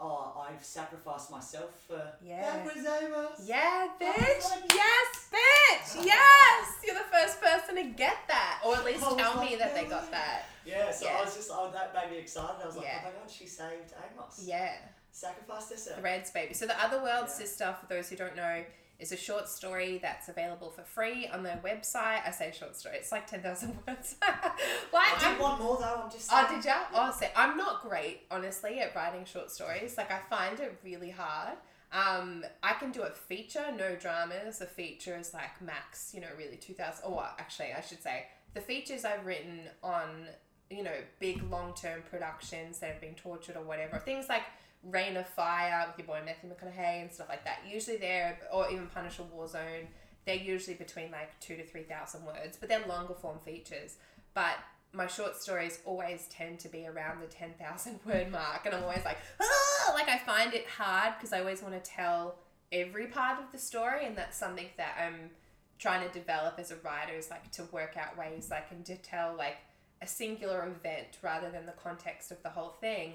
oh, I've sacrificed myself for. Yeah. That was Amos. Yeah, bitch. like- Yes, bitch. Yes. You're the first person to get that. Or at least tell me that they got that. Yeah, so Yeah. I was just, oh, that made me excited. I was like, Yeah. oh my god, she saved Amos. Yeah. Sacrificed herself. Threads, baby. So the Otherworld Yeah. Sister, for those who don't know, is a short story that's available for free on their website. I say short story. It's like 10,000 words. like, I did want more though, I'm just Oh, saying. did ya? Oh, so I'm not great, honestly, at writing short stories. Like, I find it really hard. Um, I can do a feature, no dramas. A feature is like max, you know, really 2000. Oh, well, actually, I should say the features I've written on, you know, big long term productions that have been tortured or whatever. Things like Reign of Fire with your boy Matthew McConaughey and stuff like that. Usually they're, or even Punisher Warzone, they're usually between like two to 3,000 words, but they're longer form features. But my short stories always tend to be around the 10,000 word mark. And I'm always like, ah! like I find it hard because I always want to tell every part of the story. And that's something that I'm trying to develop as a writer is like to work out ways I can to tell like a singular event rather than the context of the whole thing.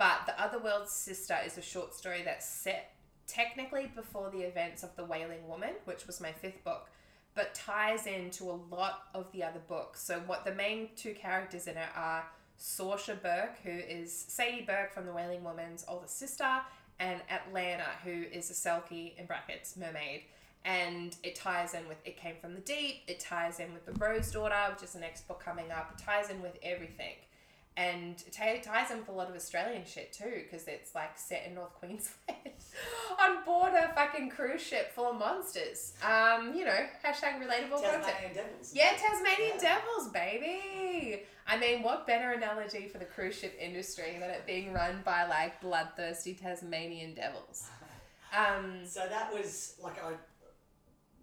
But The Otherworld Sister is a short story that's set technically before the events of The Wailing Woman, which was my fifth book but ties into a lot of the other books. So what the main two characters in it are Saoirse Burke, who is Sadie Burke from The Wailing Woman's older sister, and Atlanta, who is a Selkie in brackets mermaid. And it ties in with It Came from the Deep. It ties in with The Rose Daughter, which is the next book coming up. It ties in with everything. And t- ties in with a lot of Australian shit too, because it's like set in North Queensland on board a fucking cruise ship full of monsters. Um, you know, hashtag relatable content. Tasmanian Devils. Yeah, Tasmanian Yeah. Devils, baby. I mean, what better analogy for the cruise ship industry than it being run by like bloodthirsty Tasmanian devils? Um, So that was like I,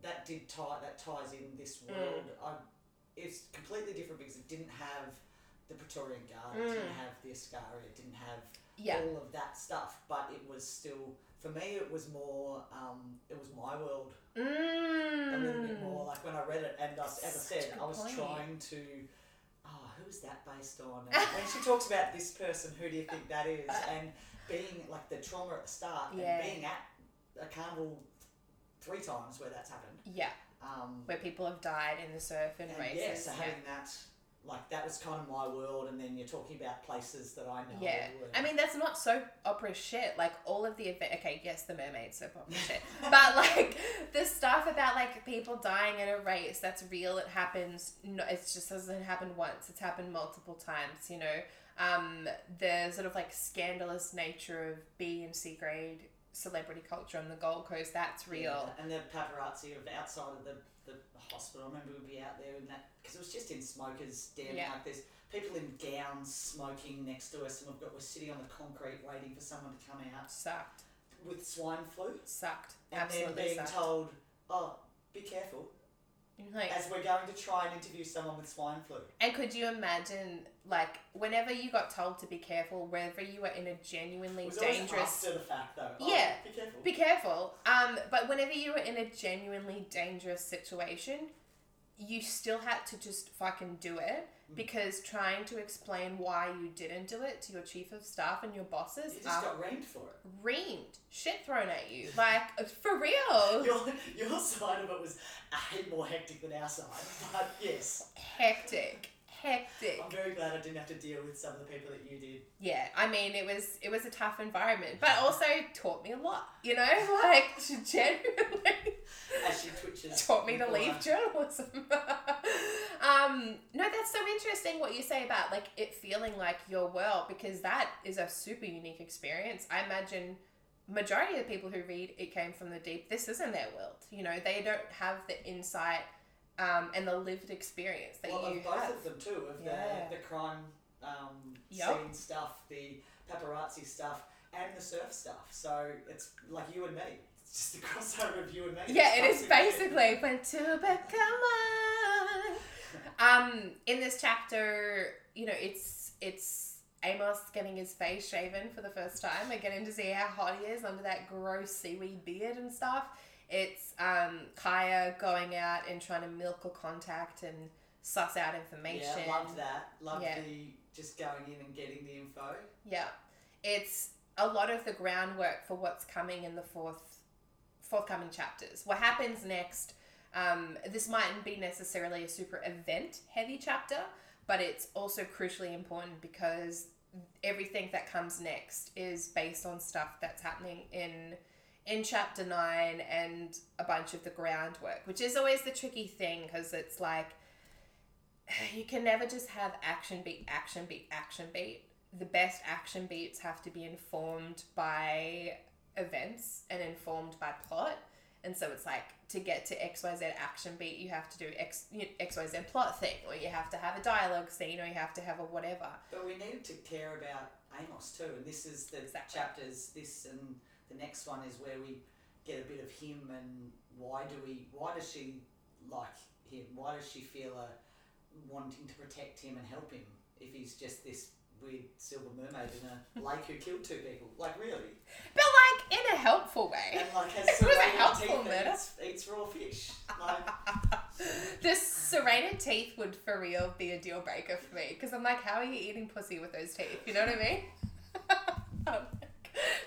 that did tie that ties in this Mm. world. I, it's completely different because it didn't have the Praetorian Guard, Mm. didn't have the Ascari, it didn't have yeah, all of that stuff. But it was still for me. It was more. Um, it was my world mm. a little bit more. Like when I read it, and I, as I said, I was point. trying to. Oh, who is that based on? And when she talks about this person, who do you think that is? And being like the trauma at the start, Yeah. and being at a carnival three times where that's happened. Yeah, Um, where people have died in the surf and, and races. yeah, so having that, like that was kind of my world. And then you're talking about places that I know. Yeah, and- I mean that's not soap opera shit. Like all of the event. Okay, yes, the mermaid soap opera shit, but like the stuff about like people dying in a race that's real. It happens. No, it just doesn't happen once. It's happened multiple times. You know, um, the sort of like scandalous nature of B and C grade celebrity culture on the Gold Coast. That's real. Yeah, and the paparazzi of outside of the, the hospital. I remember we'd be out there in that because it was just in smokers' den. Yeah. Like there's people in gowns smoking next to us, and we've got we're sitting on the concrete waiting for someone to come out Sucked. with swine flu, Sucked. and Absolutely then being sucked. told, "Oh, be careful," like, as we're going to try and interview someone with swine flu. And could you imagine, like, whenever you got told to be careful, wherever you were in a genuinely It was always dangerous, after the fact, though. Oh, Yeah. be careful. be careful. Um, but whenever you were in a genuinely dangerous situation, you still had to just fucking do it. Because trying to explain why you didn't do it to your chief of staff and your bosses you just got reamed for it. reamed, shit thrown at you, like for real, Your, your side of it was a heap more hectic than our side, but yes, hectic, hectic. I'm very glad I didn't have to deal with some of the people that you did. yeah, I mean, it was it was a tough environment, but also taught me a lot. You know, like genuinely As she twitches. taught me to leave journalism. Um, no, that's so interesting what you say about like it feeling like your world because that is a super unique experience. I imagine majority of the people who read it came from the deep. This isn't their world. You know, they don't have the insight um, and the lived experience that you have. well, you of both have. of them too, of Yeah. the, the crime um, Yup. scene stuff, the paparazzi stuff, and the surf stuff. So it's like you and me. It's just a crossover of you and me. Yeah, It's basically- basically but to become one. Um, in this chapter, you know, it's it's Amos getting his face shaven for the first time and getting to see how hot he is under that gross seaweed beard and stuff. It's um, Kaya going out and trying to milk a contact and suss out information. Yeah, loved that. Loved Yeah. the just going in and getting the info. Yeah, it's a lot of the groundwork for what's coming in the fourth forthcoming chapters. What happens next? Um, this mightn't be necessarily a super event heavy chapter, but it's also crucially important because everything that comes next is based on stuff that's happening in in chapter 9 and a bunch of the groundwork which is always the tricky thing because it's like you can never just have action beat action beat action beat. The best action beats have to be informed by events and informed by plot and so it's like to get to xyz action beat you have to do X, you know, xyz plot thing or you have to have a dialogue scene or you have to have a whatever But we needed to care about Amos too, and this is the Exactly. chapters. This and the next one is where we get a bit of him and why do we? Why does she like him? Why does she feel a wanting to protect him and help him if he's just this weird silver mermaid in a lake who killed two people? Like really? but like in a helpful way And like has It was a helpful teeth murder. eats, eats raw fish. Like the serrated teeth would for real be a deal breaker for me because I'm like, how are you eating pussy with those teeth? You know what I mean?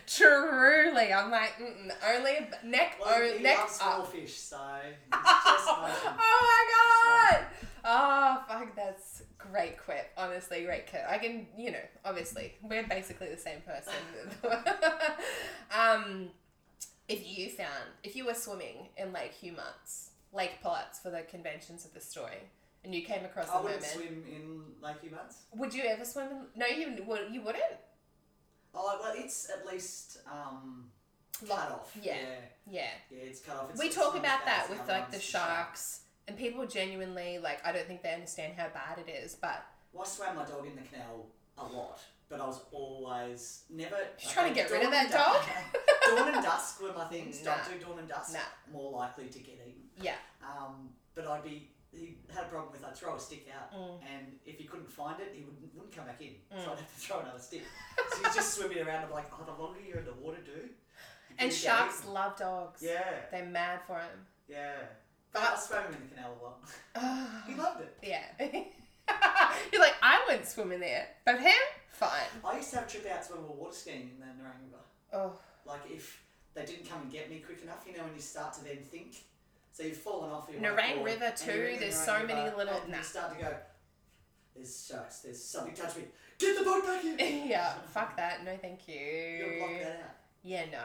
Truly, I'm like, mm-mm, only neck, well, o- he neck up. raw fish, so oh my god! Oh fuck, that's great quip. Honestly, great quip. I can, you know, obviously, we're basically the same person. um, if you found, if you were swimming in Lake Hugh Muntz, Lake Pilots for the conventions of the story, and you came across I a wouldn't merman, swim in Lake Hugh Muntz. would you ever swim? In, no, you would. You wouldn't. Oh well, it's at least um, cut off. yeah. yeah, Yeah. yeah, it's cut off. It's, we it's talk not about bad that as with other like the sharks, and people genuinely like. I don't think they understand how bad it is, but Well, I swam my dog in the canal a lot, but I was always never. She's trying to get rid of that dog? dawn and dusk were my things. Nah. Don't do dawn and dusk. Nah. More likely to get eaten. yeah. Um, but I'd be. He had a problem with I'd throw a stick out, Mm. and if he couldn't find it, he wouldn't, wouldn't come back in. Mm. So I'd have to throw another stick. so he's just swimming around. I'm like, oh, the longer you're in the water, dude. And bigger you get sharks love dogs. Yeah, They're mad for him. yeah. I swam in the canal a lot. he loved it. yeah. You're like, I wouldn't swim in there. But him? Fine. I used to have trip outs when we were water skiing in the Nerang River. Oh. Like if they didn't come and get me quick enough, you know, when you start to then think. So you've fallen off your Nerang wakeboard, River too, you're the there's so many little- And nah. you start to go. There's sharks. There's something touched me. Get the boat back in. yeah, fuck that. No, thank You'll you. block that out. Yeah, no,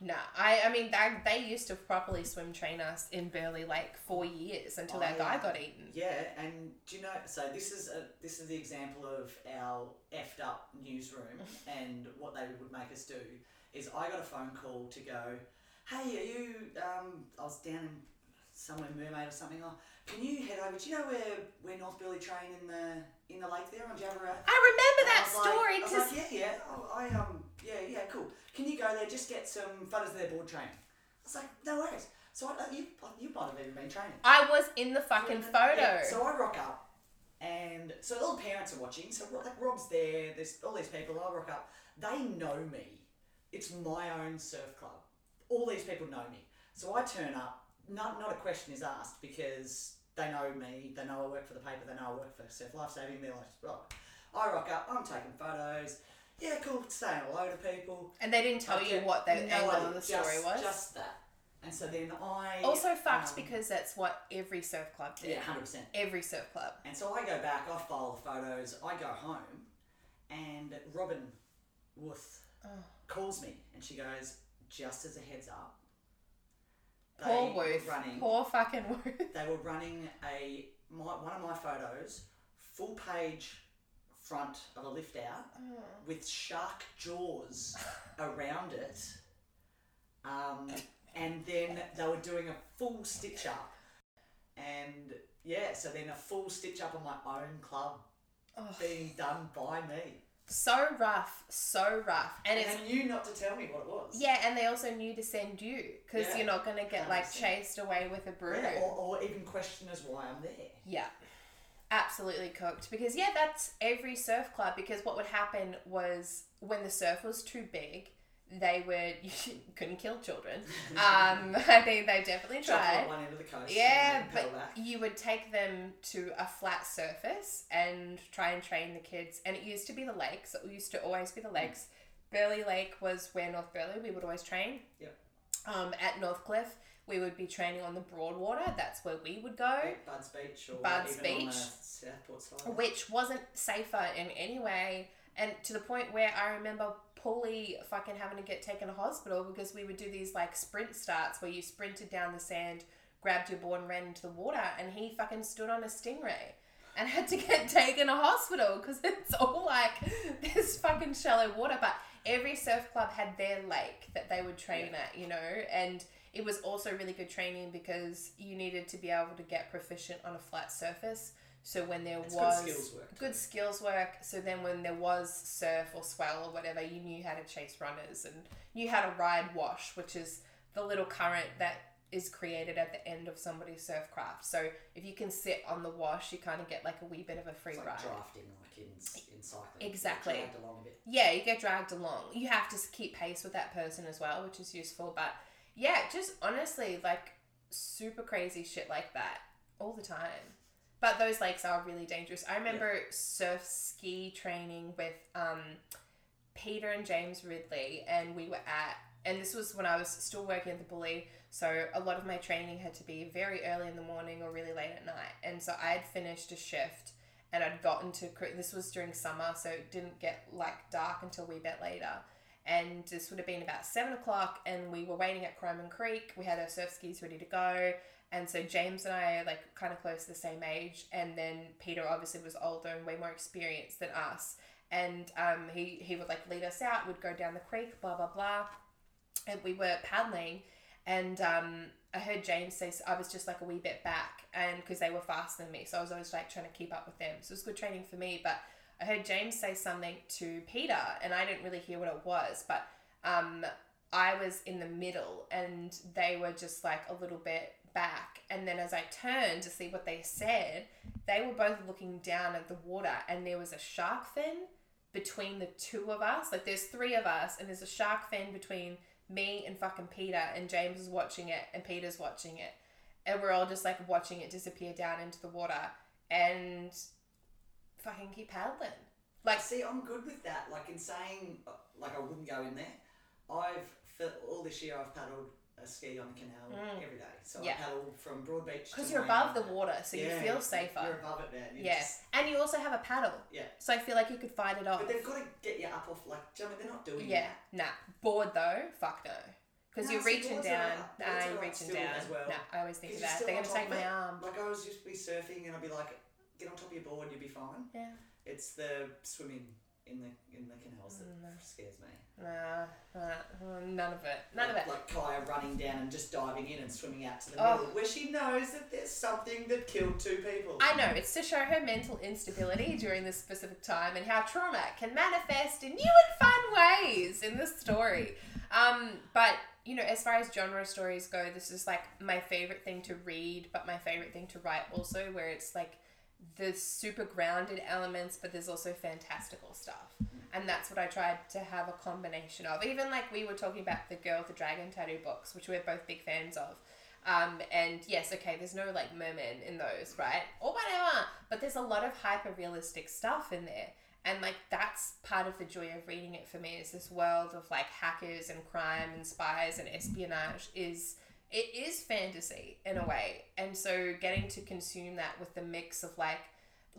no. I, I mean, they, they used to properly swim train us in Burleigh Lake for years until that I, guy uh, got eaten. Yeah, and do you know? So this is a this is the example of our effed up newsroom, and what they would make us do is I got a phone call to go, hey, are you? Um, I was down in somewhere Mermaid or something. Oh, can you head over? Do you know where where North Burleigh train in the in the lake there on Jabberah? I remember that I was like- story I was like, yeah, yeah, oh, I um, yeah, yeah, cool. Can you go there? Just get some photos of their board training. I was like, no worries. So I, you you might have even been training. I was in the fucking photo. Yeah, so I rock up, and so all the parents are watching. So like Rob's there. There's all these people. I rock up. They know me. It's my own surf club. All these people know me. So I turn up. Not not a question is asked because they know me. They know I work for the paper. They know I work for Surf Lifesaving. They're like, right. I rock up. I'm taking photos. Yeah, cool. Saying hello to people. and they didn't tell you Okay, what the no angle idea, of the story just, was. Just that. And so then I also fucked um, because that's what every surf club did. yeah, hundred percent. Every surf club. And so I go back, I file the photos, I go home, and Robin Worth Oh. calls me and she goes, just as a heads up, they Poor were Woof. running Poor fucking Woof. they were running a my, one of my photos, full page front of a lift out with shark jaws around it. Um, and then they were doing a full stitch up. And yeah, so then a full stitch up on my own club Oh. being done by me. So rough, so rough, and And it's they knew not to tell me what it was. yeah, and they also knew to send you because Yeah. you're not gonna get like 100%. chased away with a broom. Yeah, or, or even question as why I'm there. Yeah. Absolutely cooked because yeah, that's every surf club. Because what would happen was when the surf was too big, they were you couldn't kill children. Um, I think they definitely tried. one end of the coast. Yeah, but you would take them to a flat surface and try and train the kids. And it used to be the lakes. It used to always be the lakes. Burleigh Lake was where North Burleigh we would always train. Yep. Um, at Northcliffe, we would be training on the Broadwater. That's where we would go, Like Budds Beach or Budds even on the Beach. Southport side. which wasn't safer in any way. And to the point where I remember Paulie fucking having to get taken to hospital because we would do these like sprint starts where you sprinted down the sand, grabbed your board and ran into the water, and he fucking stood on a stingray and had to get taken to hospital because it's all like this fucking shallow water. But every surf club had their lake that they would train at, you know, and it was also really good training because you needed to be able to get proficient on a flat surface. So when there It's good was skills work, good skills work, so then when there was surf or swell or whatever, you knew how to chase runners and you how to ride wash, which is the little current that is created at the end of somebody's surf craft. So if you can sit on the wash, you kind of get like a wee bit of a free like ride. drafting, like in, in cycling. Exactly. Dragged along a bit. Yeah, you get dragged along. You have to keep pace with that person as well, which is useful. But yeah, just honestly, like super crazy shit like that all the time. But those lakes are really dangerous. I remember surf ski training with um, Peter and James Ridley, and we were at, and this was when I was still working at the Bully. So a lot of my training had to be very early in the morning or really late at night. And so I had finished a shift and I'd gotten to this was during summer, so it didn't get like dark until a wee bit later. And this would have been about seven o'clock, and we were waiting at Currumbin Creek. We had our surf skis ready to go, and so James and I are like kind of close to the same age, and then Peter obviously was older and way more experienced than us. And um, he he would like lead us out. We'd go down the creek, blah blah blah, and we were paddling, and um, I heard James say I was just like a wee bit back, and because they were faster than me, so I was always like trying to keep up with them. So it was good training for me. But I heard James say something to Peter, and I didn't really hear what it was, but um, I was in the middle, and they were just like a little bit back. And then as I turned to see what they said, they were both looking down at the water, and there was a shark fin between the two of us. Like there's three of us, and there's a shark fin between me and fucking Peter, and James is watching it, and Peter's watching it, and we're all just like watching it disappear down into the water, and fucking keep paddling. Like See, I'm good with that. Like in saying, uh, like I wouldn't go in there. I've for all this year I've paddled a ski on the canal every day. So Mm. Yeah. I paddle from Broadbeach because you're above the water, so you feel safer. You're above it, man. Yes, yeah, just- and you also have a paddle, yeah. so I feel like you could fight it off. But they've got to get you up off. Like, do you know I mean? They're not doing Yeah, nah. Board though, fuck no. Because No, you're reaching down. Nah, you're reaching down. as well. Nah, I always think of that. They're gonna take my arm. Like I was used to be surfing and I'd be like, get on top of your board, you'll be fine. Yeah. It's the swimming in the in the canals that Mm. scares me. Nah, nah, none of it. None of like, it. Like Kaya running down and just diving in and swimming out to the Oh. middle, where she knows that there's something that killed two people. I know, it's to show her mental instability during this specific time and how trauma can manifest in new and fun ways in this story. Um, but, you know, as far as genre stories go, this is like my favorite thing to read, but my favorite thing to write also, where it's like the super grounded elements, but there's also fantastical stuff. And that's what I tried to have a combination of. Even like we were talking about the Girl with the Dragon Tattoo books, which we're both big fans of. Um, and yes, okay, there's no like merman in those, right? Or whatever. But there's a lot of hyper realistic stuff in there. And like that's part of the joy of reading it for me is this world of like hackers and crime and spies and espionage is it is fantasy in a mm. way. And so getting to consume that with the mix of like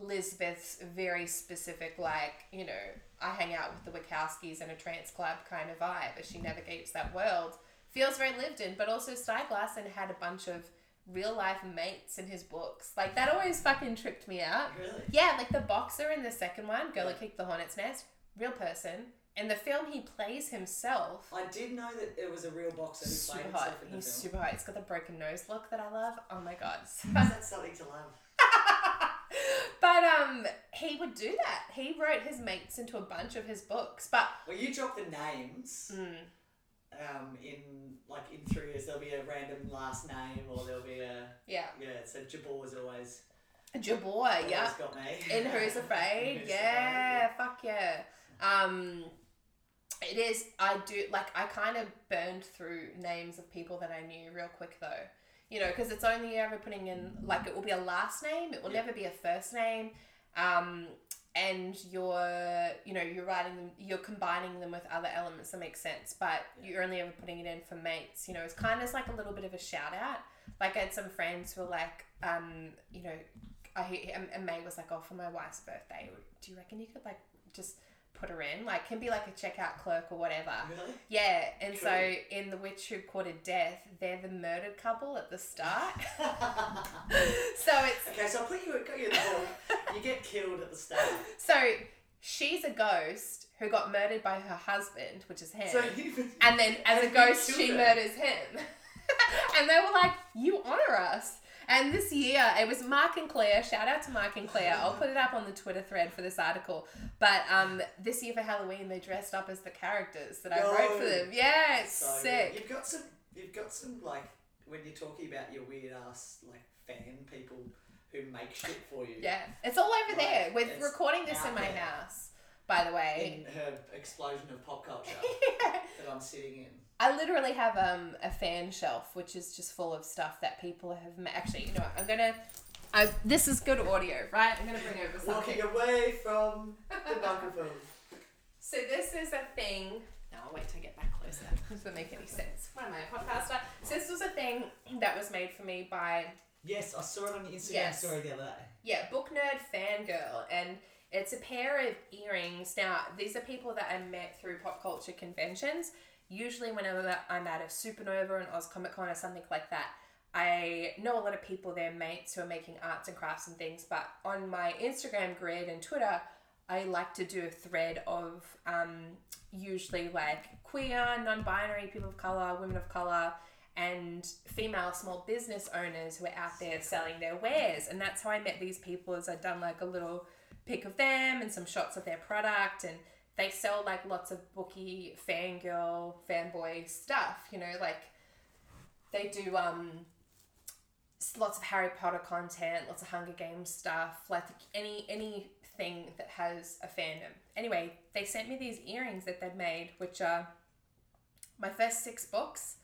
Lisbeth's very specific, like, you know, I hang out with the Wachowskis in a trance club kind of vibe as she navigates that world. Feels very lived in, but also Stieg Larsson had a bunch of real life mates in his books. Like, that always fucking tripped me out. Really? Yeah, like the boxer in the second one, Girl Who Kicked the Hornet's Nest, real person. In the film, he plays himself. I did know that it was a real boxer who Super played hot. himself in the He's film. super hot. He's got the broken nose look that I love. Oh my god. That's something to love. but um, he would do that. He wrote his mates into a bunch of his books. But Well, you drop the names. mm, Um, in like in three years, there'll be a random last name, or there'll be a yeah, yeah. So Jabor's always Jabor, yeah. got me. In Who's Afraid, Who's yeah, fuck yeah. Um, it is. I do like. I kind of burned through names of people that I knew real quick though. You know, because it's only ever putting in like it will be a last name. It will Yeah. never be a first name. Um, and you're you know you're writing them you're combining them with other elements that make sense but Yeah. you're only ever putting it in for mates you know it's kind of like a little bit of a shout out like i had some friends who were like um you know i and, and may was like oh for my wife's birthday do you reckon you could like just put her in like can be like a checkout clerk or whatever Really? yeah and so in the witch who courted death they're the murdered couple at the start so it's okay, so I'll put you, got you the. You get killed at the start. So she's a ghost who got murdered by her husband, which is him. So you, and then as a ghost, she murders him. and they were like, You honor us. And this year, it was Mark and Claire. Shout out to Mark and Claire. I'll put it up on the Twitter thread for this article. But um, this year for Halloween, they dressed up as the characters that I wrote for them. Yeah, it's So good. sick. You've got some. You've got some like when you're talking about your weird ass like fan people who make shit for you. Yeah, it's all over Like, there. We're recording this in my there. house, by the way. In her explosion of pop culture that I'm sitting in. I literally have um, a fan shelf, which is just full of stuff that people have ma- actually. You know, what, I'm gonna. I, this is good audio, right? I'm gonna bring over something. Walking away from the microphone. So this is a thing. No, I'll wait till I get back closer. This doesn't make any sense. Why am I a podcaster? So this was a thing that was made for me by Yes, I saw it on your Instagram Yes. story the other day. yeah, book nerd fangirl, and it's a pair of earrings. Now, these are people that I met through pop culture conventions. Usually, whenever I'm at a Supernova, an Oz Comic Con, or something like that, I know a lot of people, they're mates who are making arts and crafts and things. But on my Instagram grid and Twitter, I like to do a thread of um, usually like queer, non binary, people of color, women of color, and female small business owners who are out there selling their wares. And that's how I met these people is I'd done like a little pic of them and some shots of their product and they sell like lots of booky fangirl, fanboy stuff, you know, like they do um lots of Harry Potter content, lots of Hunger Games stuff, like any anything that has a fandom. Anyway, they sent me these earrings that they'd made, which are my first six books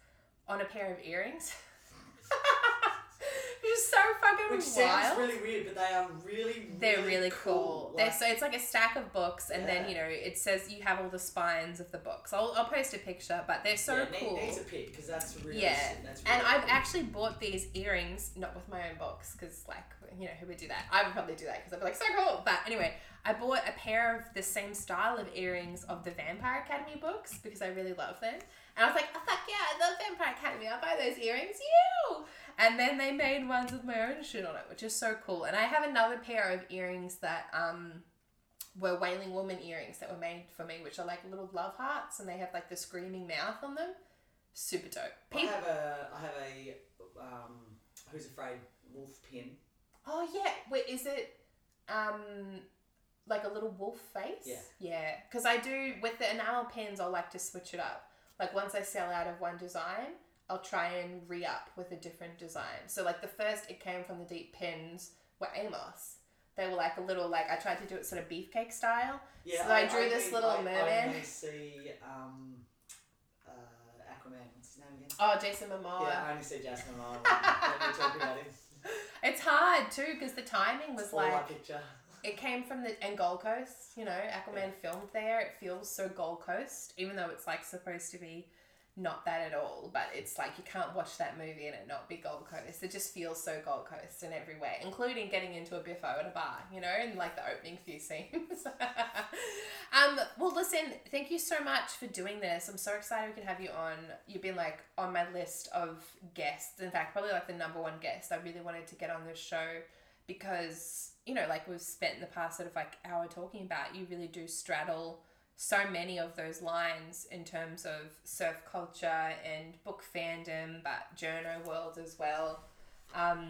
on a pair of earrings. Which so fucking Which wild. sounds really weird, but they are really, They're really cool. They're Like, so it's like a stack of books, and then Yeah. you know it says you have all the spines of the books. I'll, I'll post a picture, but they're so yeah, need- cool. needs a pic because that's really Yeah. That's really And I've cool. actually bought these earrings, not with my own box, because like you know who would do that? I would probably do that because I'd be like so cool. But anyway, I bought a pair of the same style of earrings of the Vampire Academy books because I really love them. And I was like, oh fuck yeah, I love Vampire Academy. I'll buy those earrings. You. And then they made ones with my own shit on it, which is so cool. And I have another pair of earrings that um were Wailing Woman earrings that were made for me, which are like little love hearts, and they have like the screaming mouth on them. Super dope. I have a I have a um, who's afraid wolf pin. Oh yeah, wait, is it um like a little wolf face? Yeah. Yeah, because I do with the enamel pins. I like to switch it up. Like once I sell out of one design, I'll try and re up with a different design. So like the first it came from the deep pins were Amos. They were like a little like I tried to do it sort of beefcake style. Yeah, So I drew this only- little I, merman. I only see um, uh, Aquaman. What's his name again? Oh, Jason Momoa. Yeah, I only see Jason Momoa when we talk about him. It's hard too because the timing was I like picture. It came from the and Gold Coast, you know, Aquaman filmed there. It feels so Gold Coast, even though it's like supposed to be not that at all. But it's like you can't watch that movie and it not be Gold Coast. It just feels so Gold Coast in every way, including getting into a biffo at a bar, you know, and like the opening few scenes. um, well, listen, thank you so much for doing this. I'm so excited we can have you on. You've been like on my list of guests. In fact, probably like the number one guest. I really wanted to get on this show because you know like we've spent the past sort of like hour talking about you really do straddle so many of those lines in terms of surf culture and book fandom but journo world as well um,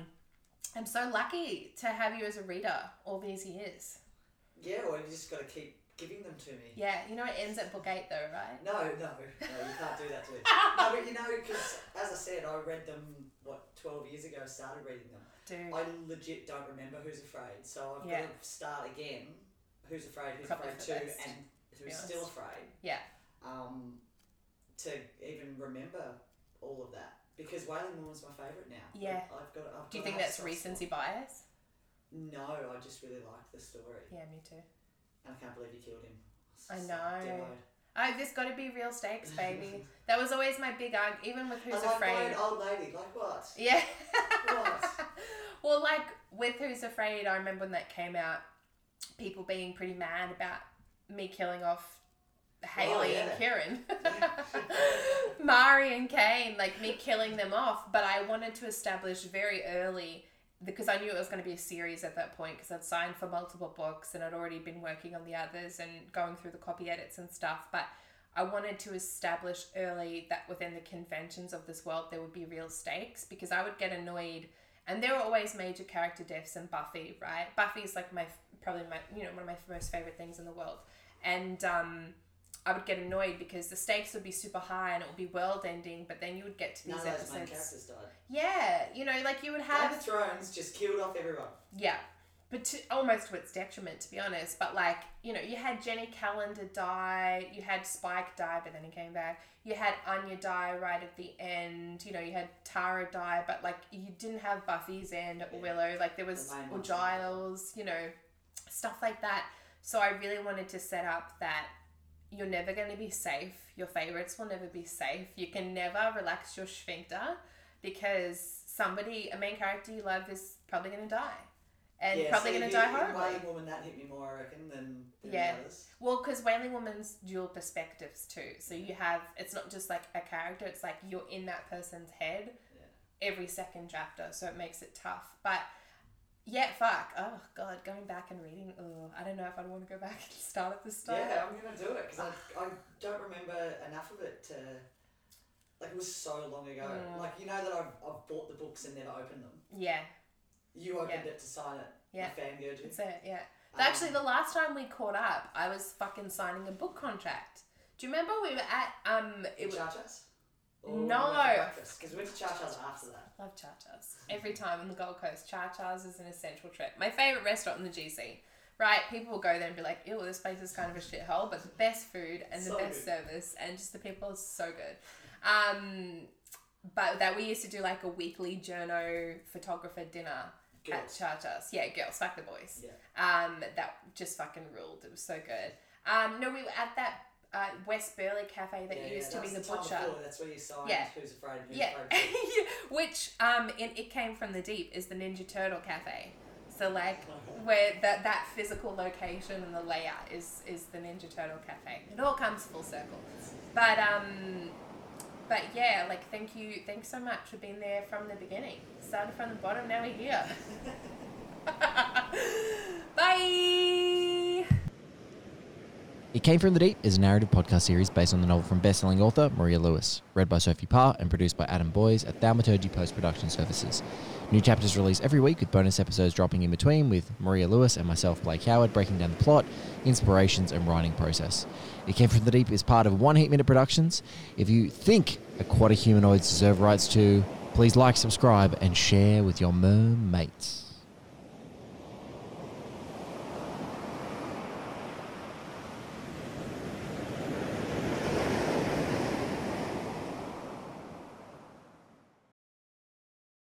i'm so lucky to have you as a reader all these years Yeah, well, you just got to keep giving them to me. Yeah, you know it ends at book eight though, right? No, no, no, you can't do that to me. no, but you know, because as I said, I read them what twelve years ago. Started reading them. Dude. I legit don't remember Who's Afraid, so I've Yeah. got to start again. Who's Afraid? Who's Probably Afraid Two, the and be honest. Still Afraid. Yeah. Um, to even remember all of that because Wailing Woman's my favourite now. Yeah. I've got. I've Do you got think that's recency spot. bias? No, I just really like the story, Yeah, me too. and I can't believe you killed him. I know. demoed. Oh, there's got to be real stakes, baby. that was always my big argument, even with Who's I like Afraid. old lady. Like what? Yeah. What? well, like with Who's Afraid, I remember when that came out, people being pretty mad about me killing off Haley oh, and yeah. Kieran. Mari and Kane, like me killing them off. But I wanted to establish very early because I knew it was going to be a series at that point because I'd signed for multiple books and I'd already been working on the others and going through the copy edits and stuff. But I wanted to establish early that within the conventions of this world there would be real stakes because I would get annoyed and there were always major character deaths in Buffy, right? Buffy is like my probably my you know one of my most favorite things in the world, and um, I would get annoyed because the stakes would be super high and it would be world ending, but then you would get to these None of those main episodes. characters died. Yeah, you know, like you would Game have of Thrones just killed off everyone. yeah, but to, almost to its detriment, to be honest. But like, you know, you had Jenny Calendar die, you had Spike die, but then he came back. You had Anya die right at the end. You know, you had Tara die, but like you didn't have Buffy's end or Yeah. Willow. Like there was The main or ones. Giles. You know, stuff like that. So I really wanted to set up that you're never going to be safe. Your favorites will never be safe. You can never relax your sphincter because somebody, a main character you love, is probably going to die. And yeah, probably so going to die horribly. Wailing Woman, that hit me more, I reckon, than, than Yeah. others. Well, because Wailing Woman's dual perspectives too. So you have, it's not just like a character, it's like you're in that person's head Yeah. every second chapter. So it makes it tough. But yeah, fuck. Oh, God, going back and reading, oh, I don't know if I'd want to go back and start at the start. Yeah, I'm gonna do it because I, I don't remember enough of it to. Like it was so long ago. Mm. Like you know that I've, I've bought the books and never opened them. Yeah, You opened Yeah. it to sign it. Yeah. You. that's it, yeah. Um, Actually, the last time we caught up, I was fucking signing a book contract. Do you remember we were at um? It was Chachas? No. Because we went to Chachas after that. love Chachas every time on the Gold Coast. Chachas is an essential trip. My favorite restaurant in the GC. Right, people will go there and be like, "Ew, this place is kind of a shithole," but the best food and the So best good. service and just the people are so good. Um, but that we used to do like a weekly journo photographer dinner at Girls. Chachas. Yeah, girls, fuck the boys. Yeah. Um, that just fucking ruled. It was so good. Um, no, we were at that uh, West Burleigh cafe that Yeah, used yeah, to be the time butcher. before, That's where you signed Yeah. Who's Afraid, Who's Yeah, Afraid. Two. which um, in, it came from the deep is the Ninja Turtle cafe. So like where that that physical location and the layout is is the Ninja Turtle cafe. It all comes full circle. But um, but yeah, like thank you, thanks so much for being there from the beginning. Started from the bottom, now we're here. Bye. It Came From the Deep is a narrative podcast series based on the novel from best-selling author Maria Lewis, read by Sophie Parr and produced by Adam Boys at Thaumaturgy Post Production Services. New chapters released every week with bonus episodes dropping in between with Maria Lewis and myself, Blake Howard, breaking down the plot, inspirations and writing process. It Came From the Deep is part of One Heat Minute Productions. If you think aquatic humanoids deserve rights to, please like, subscribe and share with your mermates.